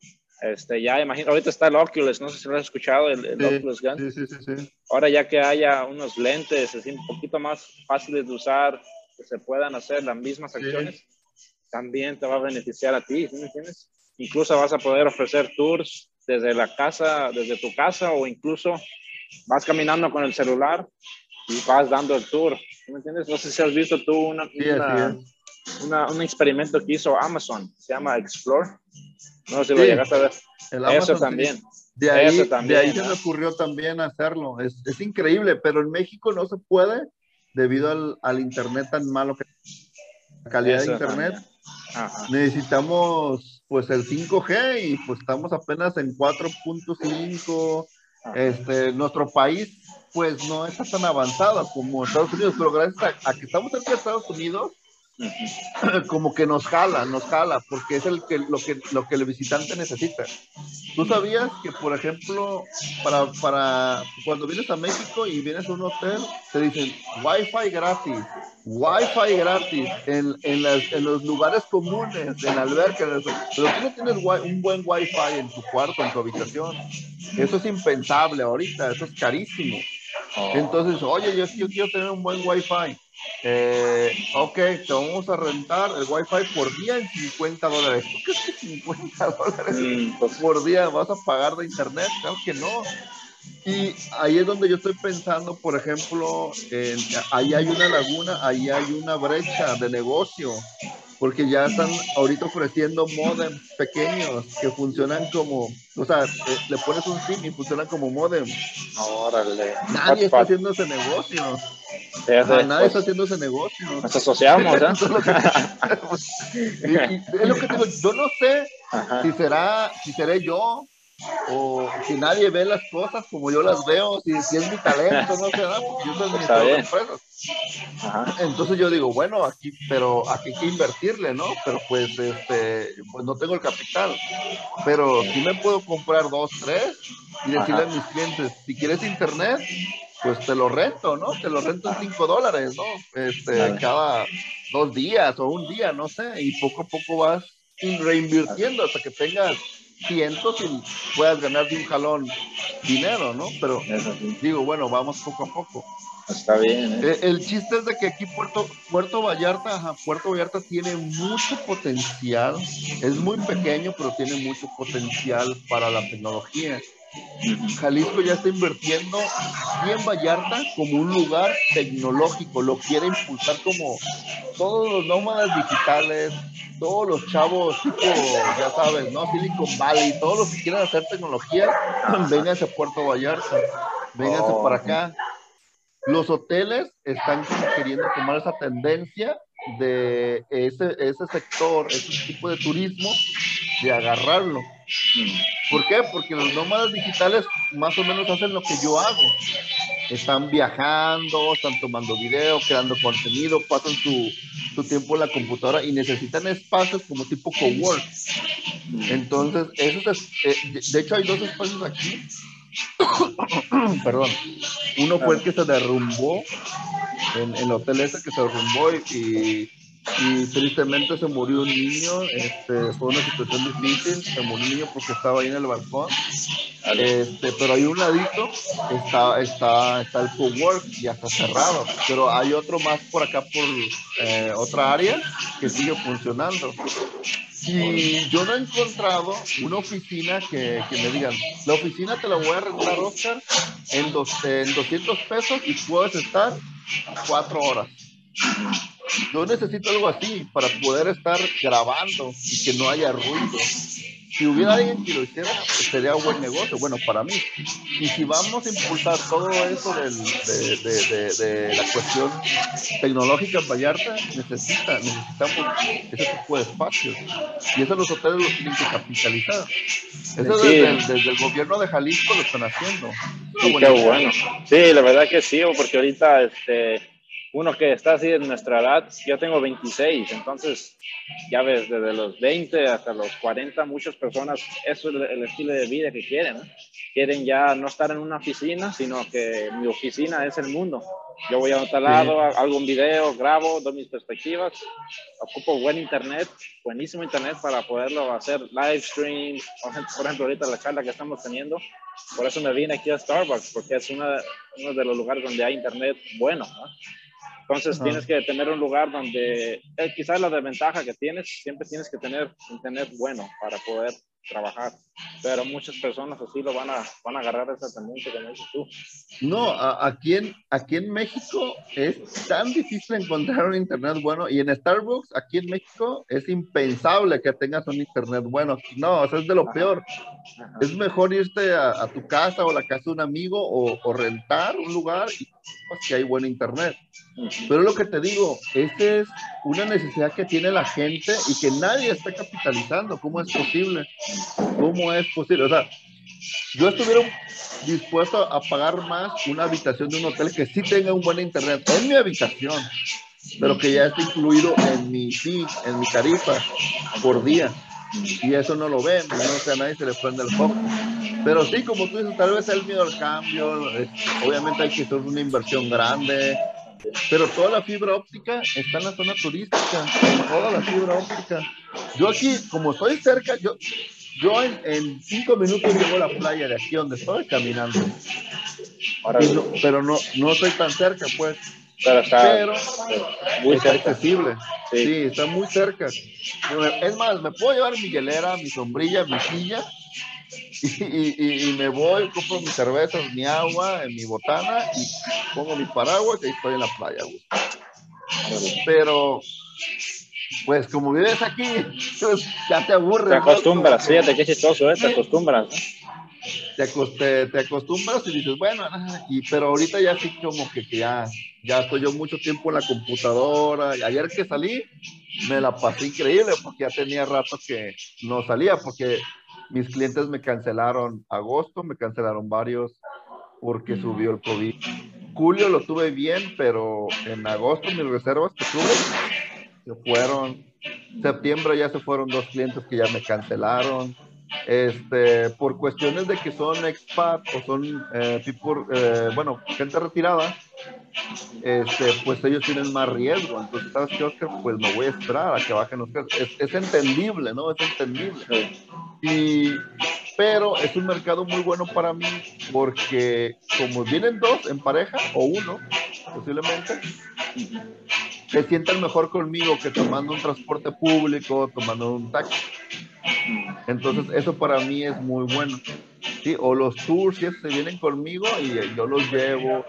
Este, ya imagino, ahorita está el Oculus, no sé si lo has escuchado, el, Oculus Gun. Sí, sí, sí, Ahora ya que haya unos lentes así un poquito más fáciles de usar, que se puedan hacer las mismas acciones, también te va a beneficiar a ti, ¿me entiendes? Incluso vas a poder ofrecer tours desde la casa, desde tu casa o incluso vas caminando con el celular y vas dando el tour, ¿me entiendes? No sé si has visto tú una, un experimento que hizo Amazon, se llama Explore. No sé si lo llegaste a ver. Eso también. De ahí, de ahí se me ocurrió también hacerlo. Es, es, increíble, pero en México no se puede debido al, al internet tan malo que la calidad de internet. Necesitamos pues el 5G y pues estamos apenas en 4.5. Este, nuestro país pues no está tan avanzado como Estados Unidos, pero gracias a, a que estamos cerca de Estados Unidos, [LAUGHS] como que nos jala, nos jala, porque es el que, lo, que, lo que el visitante necesita. ¿Tú sabías que, por ejemplo, para, para cuando vienes a México y vienes a un hotel, te dicen Wi-Fi gratis, Wi-Fi gratis en, en, las, en los lugares comunes, en alberca, pero tú no tienes un buen Wi-Fi en tu cuarto, en tu habitación. Eso es impensable ahorita, eso es carísimo. Oh. Entonces, oye, yo, yo quiero tener un buen Wi-Fi eh, ok, te vamos a rentar el Wi-Fi por día en 50 dólares. ¿Por qué es que 50 dólares mm, pues por día vas a pagar de internet? Claro que no. Y ahí es donde yo estoy pensando, por ejemplo, ahí hay una laguna, ahí hay una brecha de negocio porque ya están ahorita ofreciendo modems pequeños que funcionan como, o sea, eh, le pones un SIM y funcionan como modem. Órale. Nadie está haciendo ese negocio. nadie está haciendo ese negocio. Nos asociamos, ¿eh? [LAUGHS] [LAUGHS] [LAUGHS] es lo que digo, yo no sé si será, si seré yo o si nadie ve las cosas como yo las veo, si, si es mi talento, no sé, porque yo soy administrador de empresas. Entonces yo digo, bueno, aquí, pero aquí hay que invertirle, ¿no? Pero pues, este, pues no tengo el capital. Pero si me puedo comprar dos, tres y decirle a mis clientes, si quieres internet, pues te lo rento, ¿no? Te lo rento en cinco dólares, ¿no? Este, cada dos días o un día, no sé, y poco a poco vas reinvirtiendo hasta que tengas cientos y puedas ganar de un jalón dinero, ¿no? Pero digo, bueno, vamos poco a poco. Está bien. ¿eh? El, chiste es de que aquí Puerto, Puerto Vallarta, Puerto Vallarta tiene mucho potencial. Es muy pequeño, pero tiene mucho potencial para la tecnología. Jalisco ya está invirtiendo en Vallarta como un lugar tecnológico, lo quiere impulsar como todos los nómadas digitales, todos los chavos tipo, ya sabes, ¿no? Silicon Valley, todos los que quieran hacer tecnología, vénganse a Puerto Vallarta, vénganse oh. para acá. Los hoteles están queriendo tomar esa tendencia de ese, ese sector, ese tipo de turismo, de agarrarlo. ¿Por qué? Porque los nómadas digitales más o menos hacen lo que yo hago. Están viajando, están tomando video, creando contenido, pasan su, su tiempo en la computadora y necesitan espacios como tipo cowork. Entonces, eso es, eh, de hecho hay dos espacios aquí. [COUGHS] Perdón. Uno fue el que se derrumbó en, el hotel ese que se derrumbó y y tristemente se murió un niño, este, fue una situación difícil, se murió un niño porque estaba ahí en el balcón, este, pero hay un ladito, está, está, está el co-work, ya está cerrado, pero hay otro más por acá, por eh, otra área, que sigue funcionando. Y yo no he encontrado una oficina que, que, me digan, la oficina te la voy a rentar, Oscar, en, dos, en 200 pesos y puedes estar cuatro horas yo necesito algo así para poder estar grabando y que no haya ruido. si hubiera alguien que lo hiciera, sería un buen negocio, bueno, para mí. Y si vamos a impulsar todo eso del, de, de, de, la cuestión tecnológica en Vallarta, necesita, necesitamos ese tipo de espacios. Y eso los hoteles lo tienen que capitalizar. Eso desde, el gobierno de Jalisco lo están haciendo. Sí, qué bueno. Sí, la verdad que sí, porque ahorita este, uno que está así en nuestra edad, yo tengo 26, entonces ya ves, desde los 20 hasta los 40, muchas personas, eso es el, estilo de vida que quieren. Quieren ya no estar en una oficina, sino que mi oficina es el mundo. Yo voy a otro lado, hago un video, grabo, doy mis perspectivas, ocupo buen internet, buenísimo internet para poderlo hacer live stream. Por ejemplo, ahorita la charla que estamos teniendo, por eso me vine aquí a Starbucks, porque es uno de los lugares donde hay internet bueno. ¿no? Entonces tienes que tener un lugar donde eh, quizás la desventaja que tienes, siempre tienes que tener internet bueno para poder trabajar. Pero muchas personas así lo van a, van a agarrar esa tendencia como dices tú. No, aquí en, aquí en México es tan difícil encontrar un internet bueno y en Starbucks aquí en México es impensable que tengas un internet bueno. No, eso es de lo peor. Es mejor irte a, tu casa o la casa de un amigo o, o rentar un lugar y que hay buen internet. Pero lo que te digo, esa es una necesidad que tiene la gente y que nadie está capitalizando. ¿Cómo es posible? ¿Cómo es posible? O sea, yo estuviera dispuesto a pagar más una habitación de un hotel que sí tenga un buen internet en mi habitación, pero que ya esté incluido en mi en mi tarifa por día. Y eso no lo ven, no sé, a nadie se le prende el foco. Pero sí, como tú dices, tal vez el miedo al cambio, obviamente hay que hacer una inversión grande, pero toda la fibra óptica está en la zona turística, toda la fibra óptica. Yo aquí, como estoy cerca, yo, yo en, cinco minutos llego a la playa de aquí donde estoy caminando. pero no, no estoy tan cerca, pues. Pero está, muy accesible. Sí. está muy cerca. Es más, me puedo llevar mi hielera, mi sombrilla, mi silla y, y, me voy, compro mis cervezas, mi agua, mi botana y pongo mi paraguas y estoy en la playa, Pero, pues como vives aquí, [LAUGHS] pues, ya te aburres. Te acostumbras, fíjate qué chistoso, ¿eh? Te acostumbras. Te, te, acostumbras y dices, bueno, y, pero ahorita ya sí como que, que, ya, ya estoy yo mucho tiempo en la computadora. Y ayer que salí, me la pasé increíble porque ya tenía rato que no salía, porque mis clientes me cancelaron agosto, me cancelaron varios porque subió el COVID. Julio lo tuve bien, pero en agosto mis reservas que tuve se fueron. Septiembre ya se fueron dos clientes que ya me cancelaron. Este, por cuestiones de que son expat o son eh, eh, bueno, gente retirada, este, pues ellos tienen más riesgo. Entonces, ¿sabes qué, Oscar? Pues me voy a esperar a que bajen los casos. Es, es entendible, ¿no? Es entendible. Y, pero es un mercado muy bueno para mí porque como vienen dos en pareja o uno, posiblemente, se sientan mejor conmigo que tomando un transporte público, tomando un taxi. Entonces, eso para mí es muy bueno. ¿sí? O los tours, si se vienen conmigo y yo los llevo.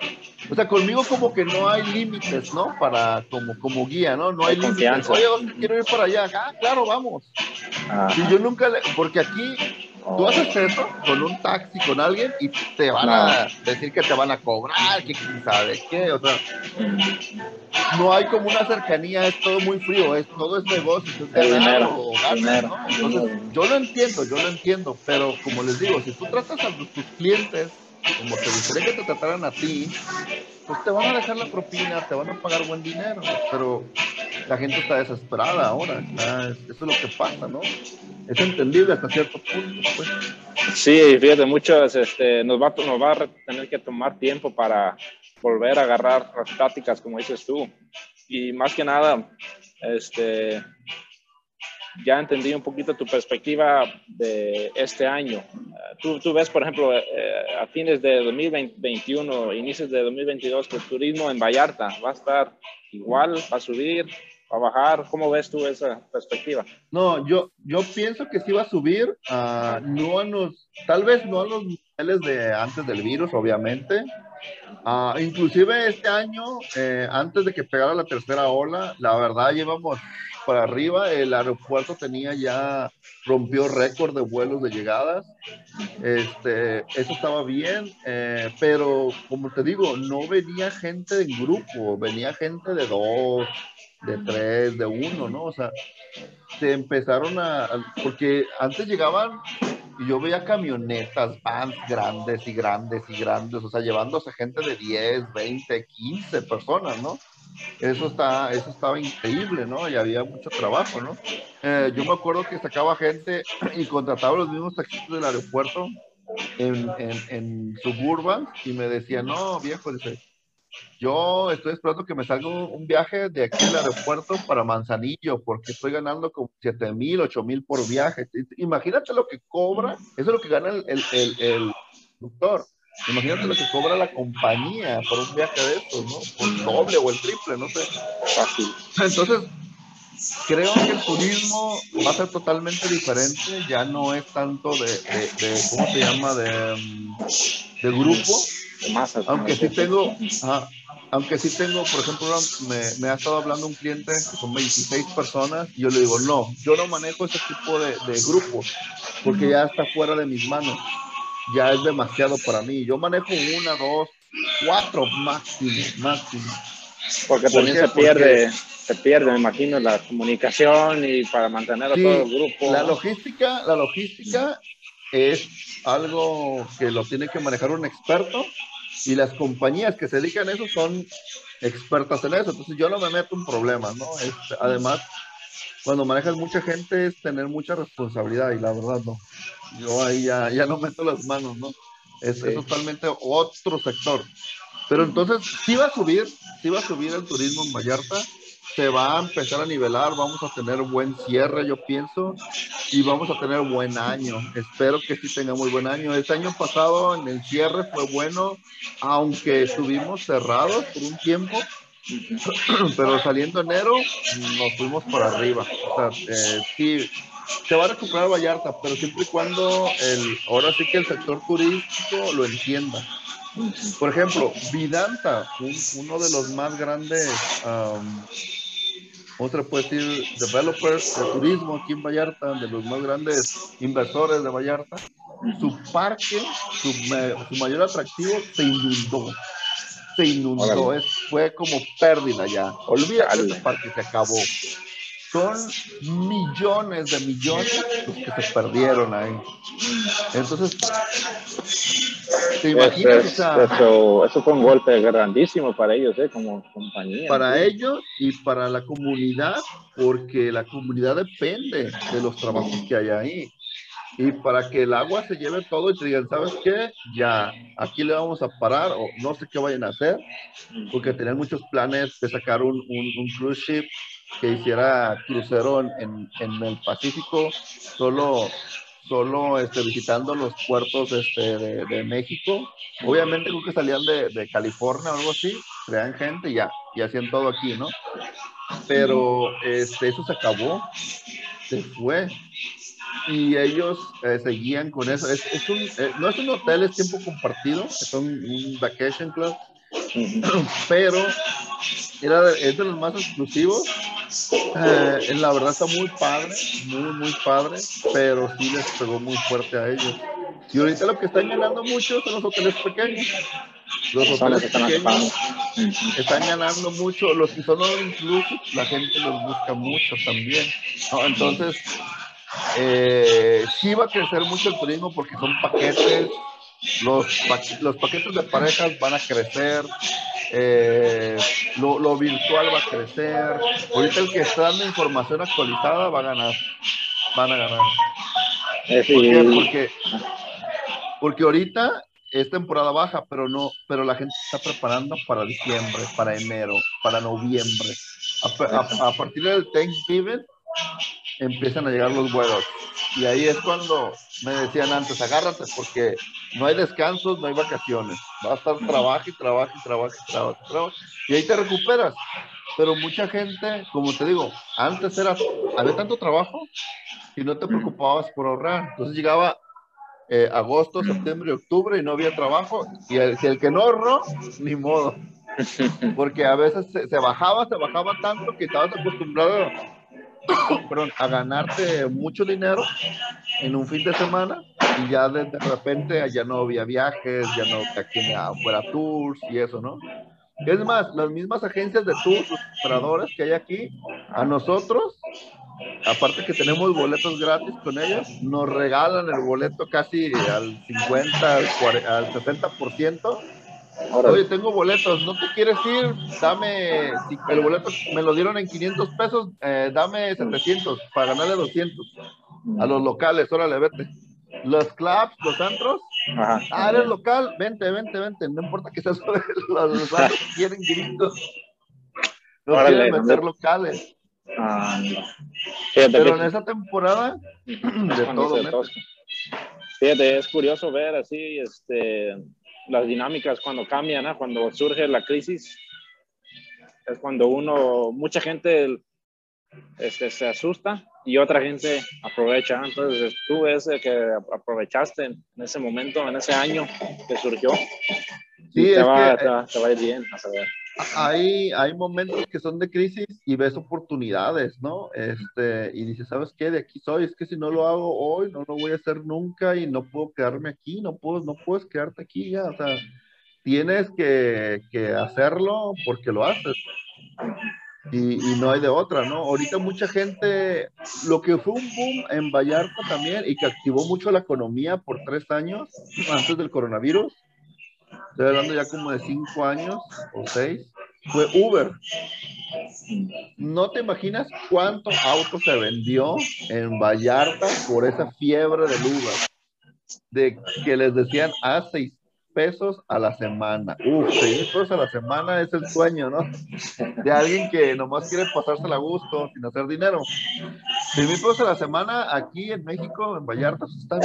O sea, conmigo como que no hay límites, ¿no? Para, como, como guía, ¿no? No hay límites. Oye, quiero ir para allá. Ah, claro, vamos. Y yo nunca le, porque aquí tú haces eso con un taxi, con alguien, y te van a decir que te van a cobrar, que quién sabe qué, o sea, no hay como una cercanía, es todo muy frío, es todo es negocio, es dinero, Entonces, yo lo entiendo, yo lo entiendo, pero como les digo, si tú tratas a tus clientes como te gustaría que te trataran a ti, pues te van a dejar la propina, te van a pagar buen dinero, pero la gente está desesperada ahora, eso es lo que pasa, ¿no? Es entendible hasta cierto punto, pues. Sí, fíjate, muchos este, nos, va, nos va a tener que tomar tiempo para volver a agarrar las tácticas, como dices tú. Y más que nada, este, ya entendí un poquito tu perspectiva de este año. Tú, tú ves, por ejemplo, eh, a fines de 2021, inicios de 2022, que el turismo en Vallarta va a estar igual, va a subir, va a bajar. ¿Cómo ves tú esa perspectiva? No, yo, yo pienso que sí va a subir, uh, no a los, tal vez no a los niveles de antes del virus, obviamente. Uh, inclusive este año, eh, antes de que pegara la tercera ola, la verdad llevamos para arriba. El aeropuerto tenía ya, rompió récord de vuelos de llegadas. Este, eso estaba bien, eh, pero como te digo, no venía gente en grupo, venía gente de dos, de tres, de uno, ¿no? O sea, se empezaron a, porque antes llegaban y yo veía camionetas, vans grandes y grandes y grandes, o sea, llevándose gente de 10, 20, 15 personas, ¿no? Eso, está, eso estaba increíble, ¿no? Y había mucho trabajo, ¿no? Eh, yo me acuerdo que sacaba gente [CLEARS THROAT] y contrataba los mismos taxistas del aeropuerto en, en, en Suburban y me decía, no, viejo, yo estoy esperando que me salga un, viaje de aquí al aeropuerto para Manzanillo, porque estoy ganando como 7 mil, 8 mil por viaje. Imagínate lo que cobra, eso es lo que gana el, el, el, el doctor. Imagínate lo que cobra la compañía por un viaje de estos, ¿no? Por doble o el triple, no sé. Fácil. Entonces, creo que el turismo va a ser totalmente diferente. Ya no es tanto de, de, ¿cómo se llama? De, mm, de grupo. Aunque sí tengo, aunque sí tengo, por ejemplo, me, me, ha estado hablando un cliente que son 26 personas y yo le digo, no, yo no manejo ese tipo de, de grupos porque ya está fuera de mis manos ya es demasiado para mí. Yo manejo una, dos, cuatro máximo, máximo. Porque también se pierde, se pierde, me imagino, la comunicación y para mantener a todo el grupo. La logística, la logística es algo que lo tiene que manejar un experto y las compañías que se dedican a eso son expertas en eso. Entonces yo no me meto en problemas, ¿no? además, cuando manejas mucha gente es tener mucha responsabilidad y la verdad no. Yo ahí ya, ya no meto las manos, ¿no? Es, totalmente otro sector. Pero entonces sí va a subir, sí va a subir el turismo en Vallarta, se va a empezar a nivelar, vamos a tener buen cierre, yo pienso, y vamos a tener buen año. Espero que sí tenga muy buen año. Este año pasado en el cierre fue bueno, aunque estuvimos cerrados por un tiempo, [COUGHS] pero saliendo enero nos fuimos por arriba. O sea, eh, sí, se va a recuperar Vallarta, pero siempre y cuando el, ahora sí que el sector turístico lo entienda. Por ejemplo, Vidanta, uno de los más grandes, um, otra puede decir, developers de turismo aquí en Vallarta, de los más grandes inversores de Vallarta, su parque, su, su mayor atractivo se inundó se inundó, es, fue como pérdida ya. Olvídate, el parque se acabó. Son millones de millones los que se perdieron ahí. Entonces, ¿te imaginas? Eso, eso, fue un golpe grandísimo para ellos, ¿eh? como compañía. Para ellos y para la comunidad, porque la comunidad depende de los trabajos que hay ahí y para que el agua se lleve todo y te digan, ¿sabes qué? Ya, aquí le vamos a parar o no sé qué vayan a hacer, porque tenían muchos planes de sacar un, un, cruise ship que hiciera crucero en, en, el Pacífico, solo, solo este, visitando los puertos este, de, de, México. Obviamente creo que salían de, de California o algo así, traían gente y ya, y hacían todo aquí, ¿no? Pero este, eso se acabó, se fue y ellos eh, seguían con eso. Es, es un, eh, no es un hotel, es tiempo compartido, es un, un vacation club, pero era es de los más exclusivos. Eh, la verdad está muy padre, muy, muy padre, pero sí les pegó muy fuerte a ellos. Y ahorita lo que están ganando mucho son los hoteles pequeños. Los hoteles pequeños están ganando mucho. Los que son incluso, la gente los busca mucho también. Entonces, eh, sí va a crecer mucho el turismo porque son paquetes, los, los paquetes de parejas van a crecer, eh, lo, lo, virtual va a crecer. Ahorita el que está dando información actualizada va a ganar, van a ganar. Eh, porque, porque ahorita es temporada baja, pero no, pero la gente está preparando para diciembre, para enero, para noviembre. A, a, a partir del Thanksgiving empiezan a llegar los vuelos. Y ahí es cuando me decían antes, agárrate, porque no hay descansos, no hay vacaciones. Va a estar trabajo y trabajo y trabajo y trabajo y trabajo. Y ahí te recuperas. Pero mucha gente, como te digo, antes era, había tanto trabajo y no te preocupabas por ahorrar. Entonces llegaba eh, agosto, septiembre octubre y no había trabajo. Y el, el que no ahorró, ni modo. [LAUGHS] Porque a veces se, se bajaba, se bajaba tanto que estabas acostumbrado perdón, a ganarte mucho dinero en un fin de semana y ya de, repente ya no había viajes, ya no aquí fuera tours y eso, ¿no? Es más, las mismas agencias de tours, los operadores que hay aquí, a nosotros, aparte que tenemos boletos gratis con ellos, nos regalan el boleto casi al 50, al, 60%. Oye, tengo boletos, ¿no te quieres ir? Dame, si el boleto me lo dieron en 500 pesos, eh, dame 700 para ganarle 200 a los locales, órale, vete los clubs, los antros. Ah, eres local, vente, vente, vente. No importa que seas [LAUGHS] los, los antros quieren gritos. No quieren meter locales. Ah, Pero en esa temporada, [CLEARS THROAT] de todo. Fíjate, es curioso ver así este, las dinámicas cuando cambian, cuando surge la crisis. Es cuando uno, mucha gente este, se asusta y otra gente aprovecha. Entonces tú ves que aprovechaste en ese momento, en ese año que surgió. Sí, te, va, te, va, a ir bien, a saber. Hay, hay momentos que son de crisis y ves oportunidades, ¿no? Este, y dices, ¿sabes qué? De aquí soy, es que si no lo hago hoy, no lo voy a hacer nunca y no puedo quedarme aquí, no, puedo, no puedes quedarte aquí ya, o sea, tienes que, que hacerlo porque lo haces y, no hay de otra, ¿no? Ahorita mucha gente, lo que fue un boom en Vallarta también y que activó mucho la economía por tres años antes del coronavirus, estoy hablando ya como de cinco años o seis, fue Uber. No te imaginas cuánto auto se vendió en Vallarta por esa fiebre del Uber. De que les decían, a seis pesos a la semana. Uf, seis pesos a la semana es el sueño, ¿no? De alguien que nomás quiere pasársela a gusto sin hacer dinero. Seis mil pesos a la semana aquí en México, en Vallarta, está.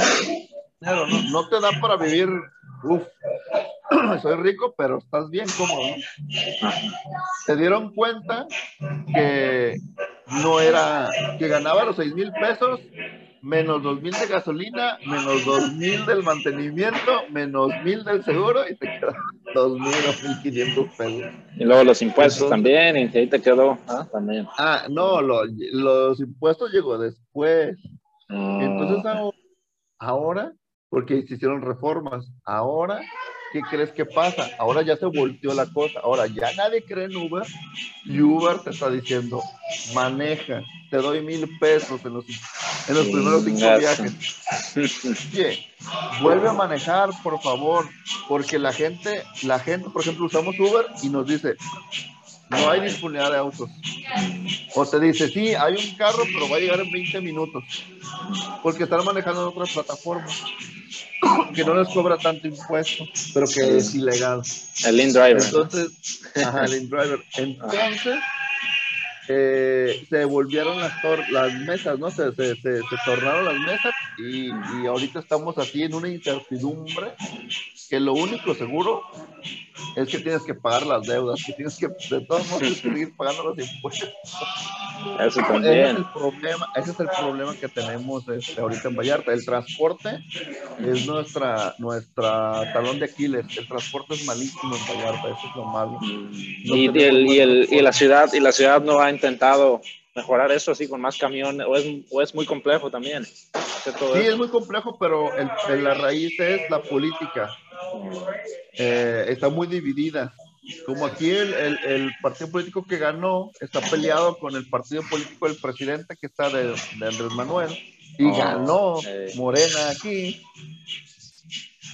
¿no? no te da para vivir, uf, [CLEARS THROAT] soy rico, pero estás bien cómodo. Se dieron cuenta que no era, que ganaba los seis mil pesos menos dos mil de gasolina, menos dos mil del mantenimiento, menos mil del seguro y te quedan dos mil o mil quinientos pesos. Y luego los impuestos también, y ahí te quedó ¿ah? también. Ah, no, los impuestos llegó después. Ah. Entonces ahora, porque se hicieron reformas, ahora ¿qué crees que pasa? Ahora ya se volteó la cosa. Ahora ya nadie cree en Uber y Uber te está diciendo, maneja, te doy mil pesos en los, en los primeros cinco viajes. Oye, vuelve a manejar, por favor, porque la gente, la gente, por ejemplo, usamos Uber y nos dice, no hay disponibilidad de autos. O te dice, sí, hay un carro, pero va a llegar en 20 minutos. Porque están manejando en otra plataforma que no les cobra tanto impuesto, pero que es ilegal. El InDriver. Entonces, ajá, el InDriver. Entonces, eh, se volvieron las, las mesas, ¿no? Se, se, se, tornaron las mesas y, y, ahorita estamos así en una incertidumbre que lo único seguro es que tienes que pagar las deudas, que tienes que de todos modos seguir pagando los impuestos. Eso también. Ese es el problema, ese es el problema que tenemos este, ahorita en Vallarta. El transporte es nuestra, nuestra talón de Aquiles. El transporte es malísimo en Vallarta, eso es lo malo. y, y, el, y, la ciudad, y la ciudad no ha intentado mejorar eso así con más camiones, o es, o es muy complejo también. sí, es muy complejo, pero el, la raíz es la política. Eh, está muy dividida. Como aquí el, el, partido político que ganó está peleado con el partido político del presidente que está de, de Andrés Manuel y oh, ganó Morena aquí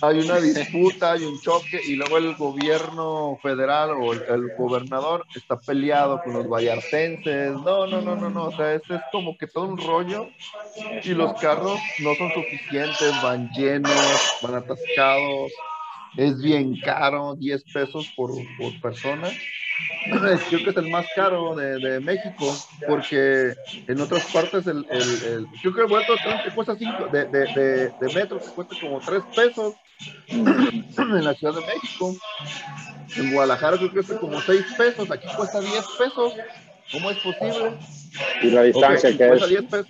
hay una [LAUGHS] disputa, hay un choque y luego el gobierno federal o el, gobernador está peleado con los vallartenses. No, no, no, no, no. O sea, ese es como que todo un rollo y los carros no son suficientes, van llenos, van atascados, es bien caro, 10 pesos por, por persona creo que es el más caro de, de, México, porque en otras partes el, el, el creo que el vuelto te cuesta 5 de, de, de, de, metro, te cuesta como 3 pesos en la Ciudad de México. En Guadalajara creo que cuesta como 6 pesos, aquí cuesta 10 pesos. ¿Cómo es posible? Y la distancia okay, que cuesta es. 10 pesos.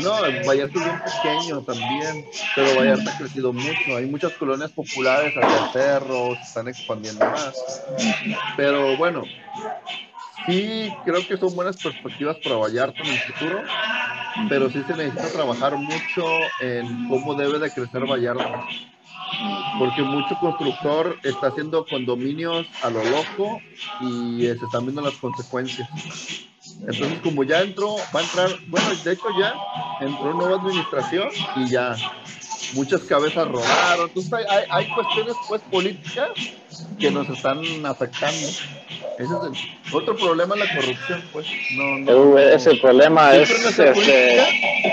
No, Vallarta es bien pequeño también, pero Vallarta ha crecido mucho. Hay muchas colonias populares hacia el cerro, se están expandiendo más. Pero bueno, sí creo que son buenas perspectivas para Vallarta en el futuro, pero sí se necesita trabajar mucho en cómo debe de crecer Vallarta. Porque mucho constructor está haciendo condominios a lo loco y se están viendo las consecuencias. Entonces, como ya entró, va a entrar, bueno, de hecho ya entró nueva administración y ya muchas cabezas rodaron. Entonces, hay, hay cuestiones pues políticas que nos están afectando. Ese es el, otro problema es la corrupción, pues. No, no, ese problema es este,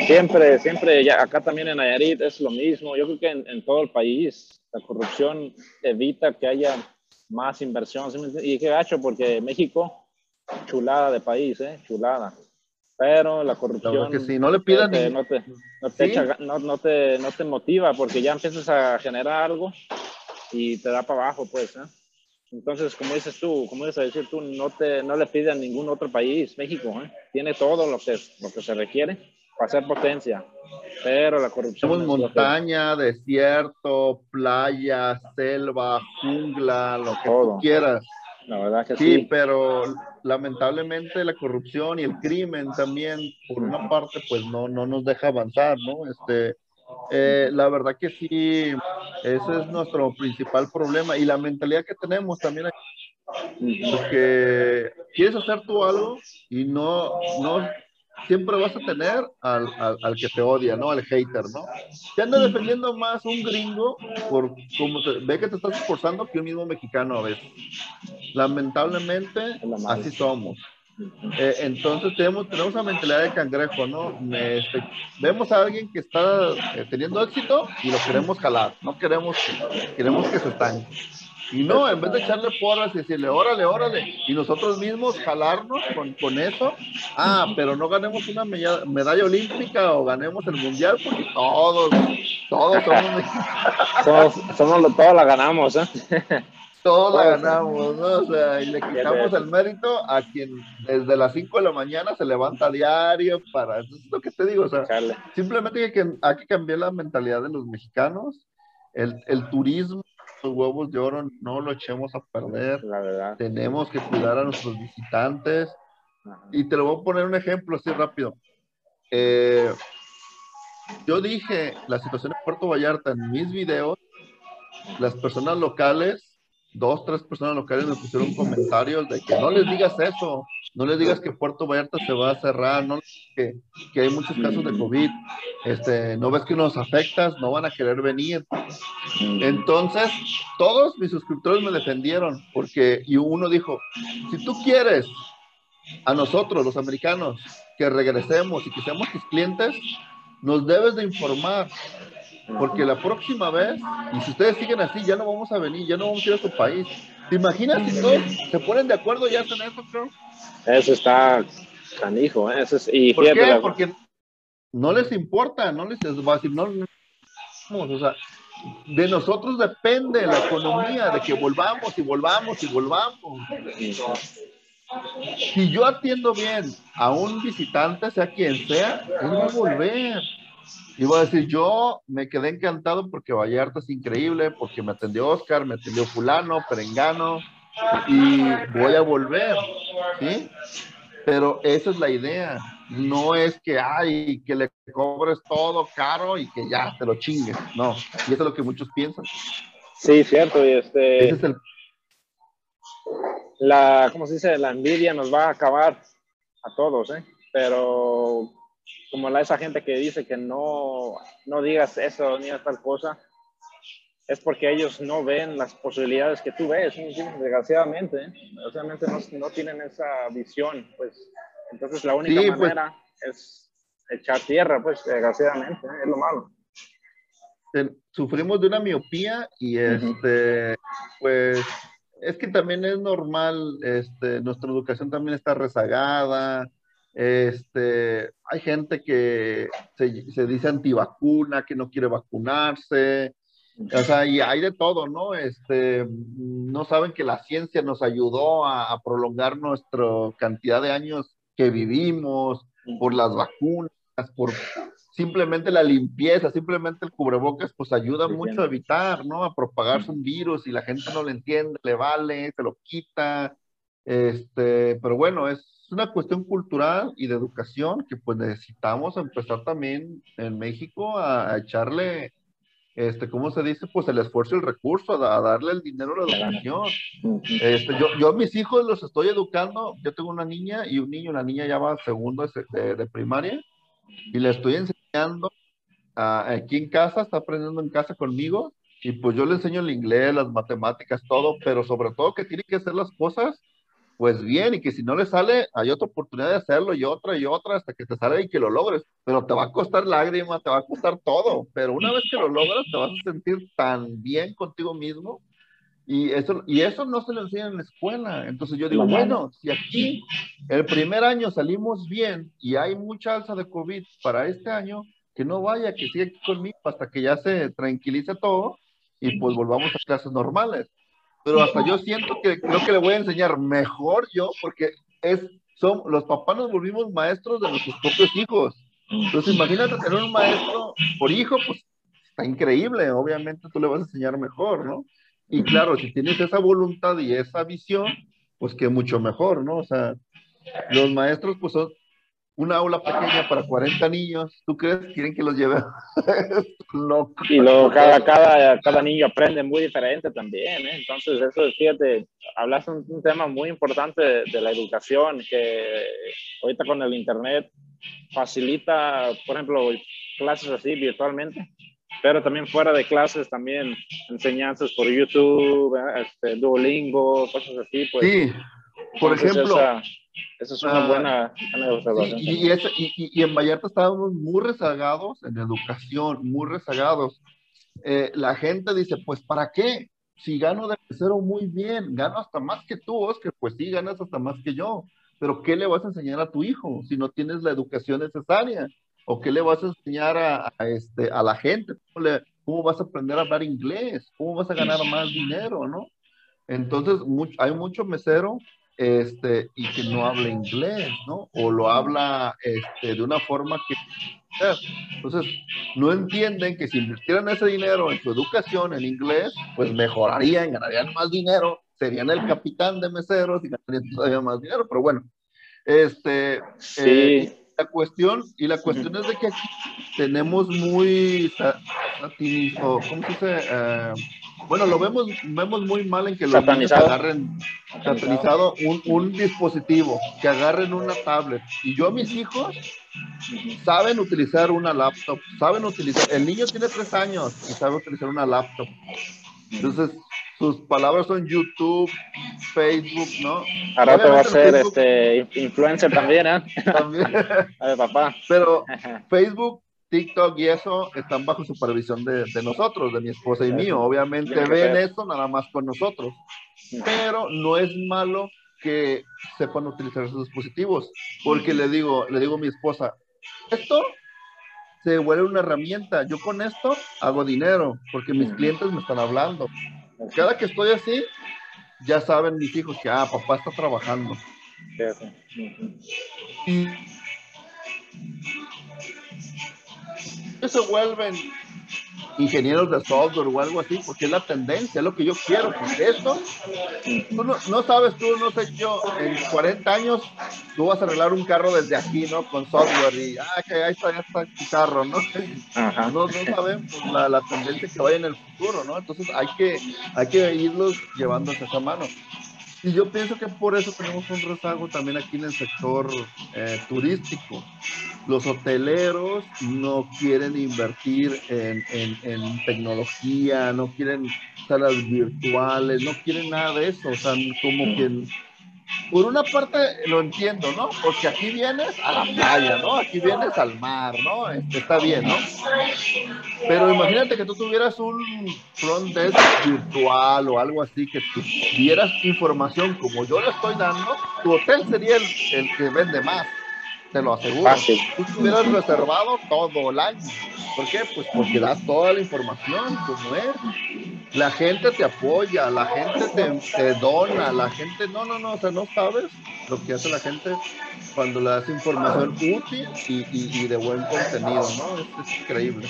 siempre, siempre, ya acá también en Nayarit es lo mismo. Yo creo que en, en, todo el país la corrupción evita que haya más inversión. Y qué gacho, porque México chulada de país, ¿eh? Chulada. Pero la corrupción... si no le pidan... Te, no, te, no, te no, no, te, no te motiva porque ya empiezas a generar algo y te da para abajo, pues, ¿eh? Entonces, como dices tú, como dices a decir tú, no, te, no le pide a ningún otro país, México, ¿eh? tiene todo lo que, lo que se requiere para ser potencia, pero la corrupción... Tenemos montaña, desierto, playa, selva, jungla, lo que tú quieras. La verdad que sí. Sí, pero lamentablemente la corrupción y el crimen también, por una parte, pues no, no nos deja avanzar, ¿no? Este, eh, la verdad que sí, ese es nuestro principal problema y la mentalidad que tenemos también. Porque quieres hacer tú algo y no, no siempre vas a tener al, al, al, que te odia, ¿no? Al hater, ¿no? Te anda defendiendo más un gringo por como te, ve que te estás esforzando que un mismo mexicano a veces. Lamentablemente, así somos. Eh, entonces tenemos, tenemos una mentalidad de cangrejo, ¿no? Este, vemos a alguien que está eh, teniendo éxito y lo queremos jalar, no queremos, queremos que se estanque. Y no, en vez de echarle porras y decirle, órale, órale, y nosotros mismos jalarnos con, con eso, ah, pero no ganemos una medalla, medalla, olímpica o ganemos el mundial, porque todos, todos somos [LAUGHS] todos, somos, todos la ganamos, ¿eh? Todos la ganamos, ¿no? O sea, y le quitamos el mérito a quien desde las 5 de la mañana se levanta a diario para. Eso es lo que te digo, o sea, simplemente hay que, hay que cambiar la mentalidad de los mexicanos. El, el turismo los huevos de oro no lo echemos a perder. La verdad. Tenemos que cuidar a nuestros visitantes. Ajá. Y te lo voy a poner un ejemplo así rápido. Eh, yo dije la situación en Puerto Vallarta en mis videos. Las personas locales dos, tres personas locales me pusieron comentarios de que no les digas eso, no les digas que Puerto Vallarta se va a cerrar, no que, que hay muchos casos de COVID, este, no ves que nos afectas, no van a querer venir. Entonces, todos mis suscriptores me defendieron, porque, y uno dijo, si tú quieres a nosotros, los americanos, que regresemos y que seamos tus clientes, nos debes de informar porque la próxima vez, y si ustedes siguen así, ya no vamos a venir, ya no vamos a ir a su país. ¿Te imaginas si todos se ponen de acuerdo y hacen eso, creo? Eso está canijo, ¿eh? Eso es, y ¿Por qué? Porque no les importa, no les decir, no, no, o sea, de nosotros depende la economía, de que volvamos y volvamos y volvamos. Si yo atiendo bien a un visitante, sea quien sea, él va a volver. Y voy a decir, yo me quedé encantado porque Vallarta es increíble, porque me atendió Oscar, me atendió fulano, perengano, y voy a volver, ¿sí? Pero esa es la idea, no es que, ay, que le cobres todo caro y que ya te lo chingues, no, y eso es lo que muchos piensan. Sí, cierto, y este... Ese es el... La, ¿cómo se dice? La envidia nos va a acabar a todos, ¿eh? Pero como la, esa gente que dice que no, no digas eso ni tal cosa, es porque ellos no ven las posibilidades que tú ves, desgraciadamente, ¿eh? desgraciadamente no, no, tienen esa visión, pues entonces la única sí, pues, manera es echar tierra, pues desgraciadamente, ¿eh? es lo malo. Sufrimos de una miopía y este, uh -huh. pues es que también es normal, este, nuestra educación también está rezagada, este, hay gente que se, se, dice antivacuna, que no quiere vacunarse, o sea, y hay de todo, ¿no? Este, no saben que la ciencia nos ayudó a, a prolongar nuestra cantidad de años que vivimos por las vacunas, por simplemente la limpieza, simplemente el cubrebocas, pues ayuda mucho a evitar, ¿no? A propagarse un virus y la gente no lo entiende, le vale, se lo quita. Este, pero bueno, es una cuestión cultural y de educación que pues necesitamos empezar también en México a, echarle, este, ¿cómo se dice? Pues el esfuerzo y el recurso, a, darle el dinero a la educación. Este, yo, yo a mis hijos los estoy educando, yo tengo una niña y un niño, la niña ya va segundo de, de primaria y le estoy enseñando aquí en casa, está aprendiendo en casa conmigo y pues yo le enseño el inglés, las matemáticas, todo, pero sobre todo que tiene que hacer las cosas pues bien, y que si no le sale, hay otra oportunidad de hacerlo, y otra, y otra, hasta que te sale y que lo logres. Pero te va a costar lágrimas, te va a costar todo, pero una vez que lo logras, te vas a sentir tan bien contigo mismo, y eso, y eso no se lo enseña en la escuela. Entonces yo digo, bueno, si aquí el primer año salimos bien y hay mucha alza de COVID para este año, que no vaya, que siga aquí conmigo hasta que ya se tranquilice todo y pues volvamos a clases normales pero hasta yo siento que creo que le voy a enseñar mejor yo, porque es, son, los papás nos volvimos maestros de nuestros propios hijos. Entonces, imagínate tener un maestro por hijo, pues está increíble, obviamente tú le vas a enseñar mejor, ¿no? Y claro, si tienes esa voluntad y esa visión, pues que mucho mejor, ¿no? O sea, los maestros pues son, una aula pequeña para 40 niños, ¿tú crees que quieren que los lleve? [LAUGHS] no. Y luego cada, cada, cada niño aprende muy diferente también, ¿eh? Entonces, eso, fíjate, hablas un, un tema muy importante de, la educación, que ahorita con el Internet facilita, por ejemplo, clases así virtualmente, pero también fuera de clases, también enseñanzas por YouTube, ¿eh? este, Duolingo, cosas así. Pues, sí, por ejemplo... Esa es una ah, buena. Y, y, y, en Vallarta estábamos muy rezagados en educación, muy rezagados. Eh, la gente dice, pues, ¿para qué? Si gano de cero muy bien, gano hasta más que tú, Oscar, pues sí, ganas hasta más que yo. Pero ¿qué le vas a enseñar a tu hijo si no tienes la educación necesaria? ¿O qué le vas a enseñar a, este, a la gente? ¿Cómo, ¿Cómo, vas a aprender a hablar inglés? ¿Cómo vas a ganar más dinero, no? Entonces, hay mucho mesero este, y que no habla inglés, ¿no? O lo habla este, de una forma que... Entonces, no entienden que si invirtieran ese dinero en su educación en inglés, pues mejorarían, ganarían más dinero, serían el capitán de meseros y ganarían todavía más dinero, pero bueno, este... Eh, la cuestión, y la cuestión es de que aquí tenemos muy, ¿cómo se dice? Eh, bueno, lo vemos, vemos muy mal en que los agarren satanizado un, un, dispositivo, que agarren una tablet. Y yo a mis hijos saben utilizar una laptop, saben utilizar, el niño tiene tres años y sabe utilizar una laptop. Entonces, sus palabras son YouTube, Facebook, ¿no? Ahora te va a ser este, influencer también, ¿eh? También. [LAUGHS] A ver, papá. Pero Facebook TikTok y eso están bajo supervisión de, de nosotros, de mi esposa y mío. Obviamente ven eso nada más con nosotros, pero no es malo que sepan utilizar esos dispositivos, porque le digo, le digo a mi esposa, esto se vuelve una herramienta. Yo con esto hago dinero, porque mis clientes me están hablando. Cada que estoy así, ya saben mis hijos que, ah, papá está trabajando. Y se vuelven ingenieros de software o algo así, porque es la tendencia, es lo que yo quiero, porque esto, tú no, sabes tú, no sé yo, en 40 años tú vas a arreglar un carro desde aquí, ¿no? Con software y, ah, que ahí está, ya está el carro, ¿no? No, no sabemos la, la, tendencia que vaya en el futuro, ¿no? Entonces hay que, hay que irlos llevando hacia esa mano. Y yo pienso que por eso tenemos un rezago también aquí en el sector eh, turístico. Los hoteleros no quieren invertir en, en, en, tecnología, no quieren salas virtuales, no quieren nada de eso. O sea, como que por una parte lo entiendo, ¿no? Porque aquí vienes a la playa, ¿no? Aquí vienes al mar, ¿no? Este, está bien, ¿no? Pero imagínate que tú tuvieras un front desk virtual o algo así, que tuvieras información como yo le estoy dando, tu hotel sería el que vende más, te lo aseguro. Tú tuvieras reservado todo el año ¿Por qué? Pues porque das toda la información como es. La gente te apoya, la gente te, dona, la gente, no, no, no, o sea, no sabes lo que hace la gente cuando le das información útil y, de buen contenido, ¿no? Es, increíble.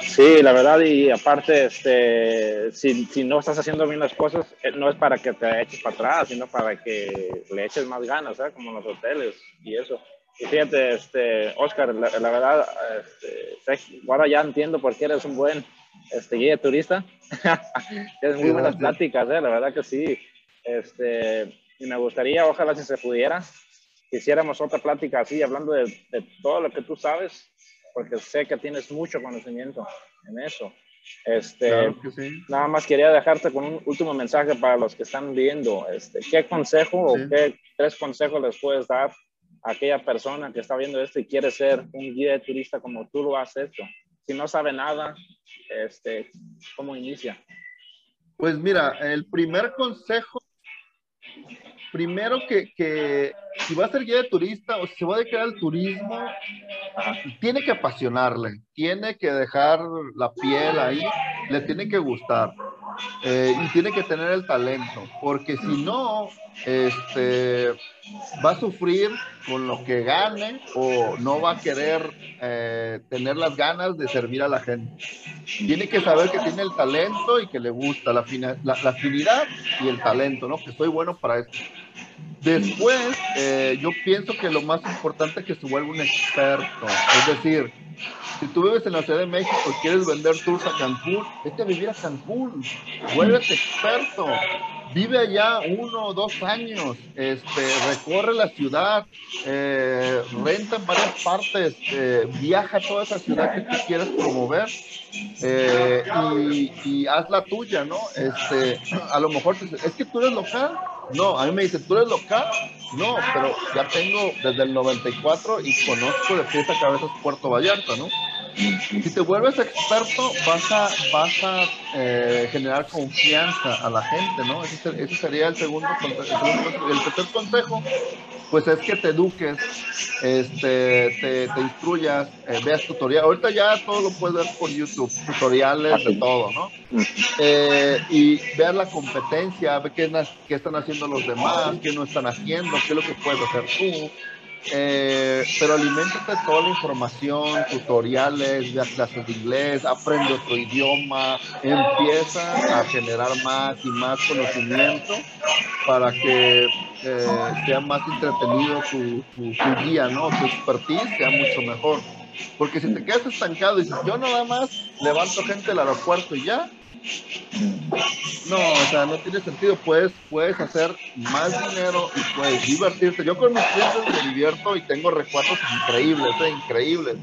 Sí, la verdad, y aparte, este, si, si, no estás haciendo bien las cosas, eh, no es para que te eches para atrás, sino para que le eches más ganas, ¿sabes? Como en los hoteles y eso. Y fíjate, este, Oscar, la, verdad, este, ahora ya entiendo por qué eres un buen este, guía turista. [LAUGHS] Tienes muy buenas pláticas, ¿eh? la verdad que sí. Este, y me gustaría, ojalá si se pudiera, hiciéramos otra plática así, hablando de, de, todo lo que tú sabes, porque sé que tienes mucho conocimiento en eso. Este, Nada más quería dejarte con un último mensaje para los que están viendo. Este, ¿Qué consejo o qué tres consejos les puedes dar aquella persona que está viendo esto y quiere ser un guía de turista como tú lo has hecho? Si no sabe nada, este, ¿cómo inicia? Pues mira, el primer consejo, primero que, que si va a ser guía de turista o si se va a dedicar al turismo, tiene que apasionarle, tiene que dejar la piel ahí, le tiene que gustar. Eh, y tiene que tener el talento, porque si no, este, va a sufrir con lo que gane o no va a querer eh, tener las ganas de servir a la gente. Tiene que saber que tiene el talento y que le gusta la, la, la afinidad y el talento, ¿no? Que soy bueno para esto. Después, eh, yo pienso que lo más importante es que se vuelva un experto. Es decir, si tú vives en la Ciudad de México y quieres vender tours a Cancún, vete a vivir a Cancún. Vuélvete experto. Vive allá uno o dos años. Este, recorre la ciudad. Eh, renta en varias partes. Eh, viaja a toda esa ciudad que tú quieres promover. y, y, haz la tuya, ¿no? Este, a lo mejor es que tú eres local no, a mí me dicen, ¿tú eres local? No, pero ya tengo desde el 94 y conozco de pieza a cabeza Puerto Vallarta, ¿no? Si te vuelves experto, vas a, vas a eh, generar confianza a la gente, ¿no? Ese, sería el segundo, el, el tercer consejo pues es que te eduques, este, te, te instruyas, eh, veas tutoriales. Ahorita ya todo lo puedes ver por YouTube, tutoriales de todo, ¿no? Eh, y ver la competencia, ver qué, qué, están haciendo los demás, qué no están haciendo, qué es lo que puedes hacer tú. Eh, pero alimentate toda la información, tutoriales, ve clases de inglés, aprende otro idioma, empieza a generar más y más conocimiento para que eh, sea más entretenido tu, tu, guía, ¿no? Tu expertise sea mucho mejor. Porque si te quedas estancado y dices, yo nada más levanto gente del aeropuerto y ya, no, o sea, no tiene sentido. Puedes, puedes hacer más dinero y puedes divertirte. Yo con mis clientes me divierto y tengo recuerdos increíbles, eh, increíbles.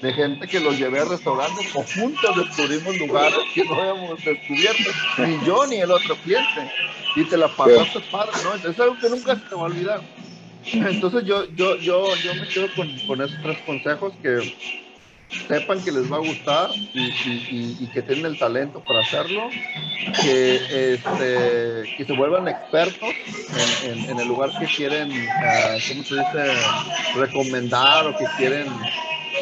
De gente que los llevé a restaurantes o juntos descubrimos lugares que no habíamos descubierto, ni yo ni el otro cliente. Y te la pasaste padre, ¿no? es algo que nunca se te va a olvidar. Entonces yo, yo, yo, yo me quedo con, con esos tres consejos que sepan que les va a gustar y, que tienen el talento para hacerlo, que, este, que se vuelvan expertos en, el lugar que quieren, uh, ¿cómo se dice?, recomendar o que quieren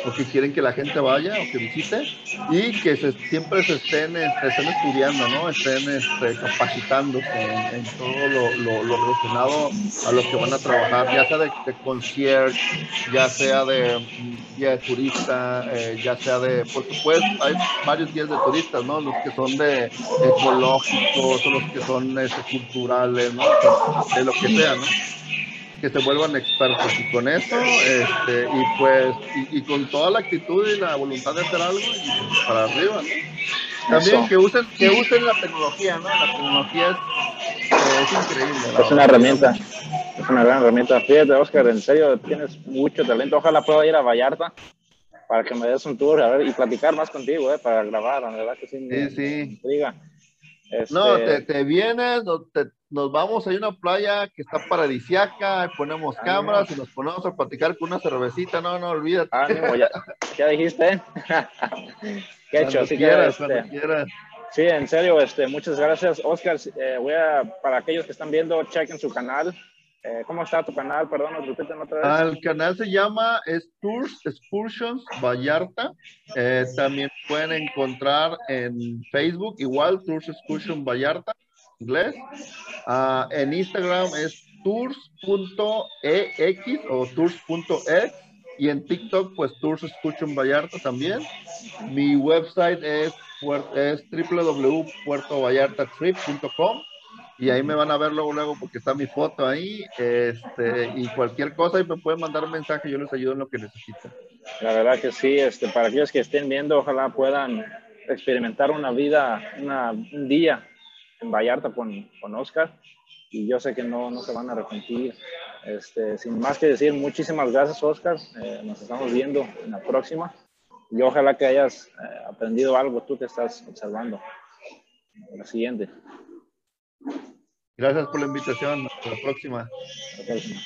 o que quieren que la gente vaya o que visite y que siempre se estén, este, estén estudiando, ¿no? Estén este, capacitándose en, todo lo, lo, relacionado a los que van a trabajar, ya sea de, concierge, ya sea de guía de turista, eh, ya sea de, por supuesto, hay varios guías de turistas, ¿no? Los que son de ecológicos, o los que son este, culturales, ¿no? De lo que sea, ¿no? que se vuelvan expertos y con eso este, y pues y, con toda la actitud y la voluntad de hacer algo y para arriba ¿no? también que usen que usen la tecnología no la tecnología es, increíble es una herramienta es una gran herramienta fíjate Oscar en serio tienes mucho talento ojalá pueda ir a Vallarta para que me des un tour a ver y platicar más contigo eh, para grabar la verdad que sí sí, sí. No, este te, te vienes, te, nos vamos a una playa que está paradisiaca, ponemos ah, cámaras y nos ponemos a platicar con una cervecita, no, no, olvídate. Ah, ya, ya, dijiste. [LAUGHS] Qué hecho, sí, quieras, este, Sí, en serio, este, muchas gracias, Oscar. Eh, voy a, para aquellos que están viendo, chequen su canal. Eh, ¿Cómo está tu canal? Perdón, repiten otra vez. El canal se llama Tours Excursions Vallarta. Eh, también pueden encontrar en Facebook, igual Tours Excursions Vallarta, inglés. Ah, en Instagram es tours.ex o tours.ex. Y en TikTok, pues Tours Excursions Vallarta también. Mi website es, es www.puertovallartatrip.com y ahí me van a ver luego, luego, porque está mi foto ahí, este, y cualquier cosa, y me pueden mandar un mensaje, yo les ayudo en lo que necesiten. La verdad que sí, este, para aquellos que estén viendo, ojalá puedan experimentar una vida, una, un día en Vallarta con, con Oscar, y yo sé que no, no se van a arrepentir. Este, sin más que decir, muchísimas gracias, Oscar, eh, nos estamos viendo en la próxima, y ojalá que hayas eh, aprendido algo tú que estás observando. La siguiente. Gracias por la invitación. Hasta la próxima. La próxima.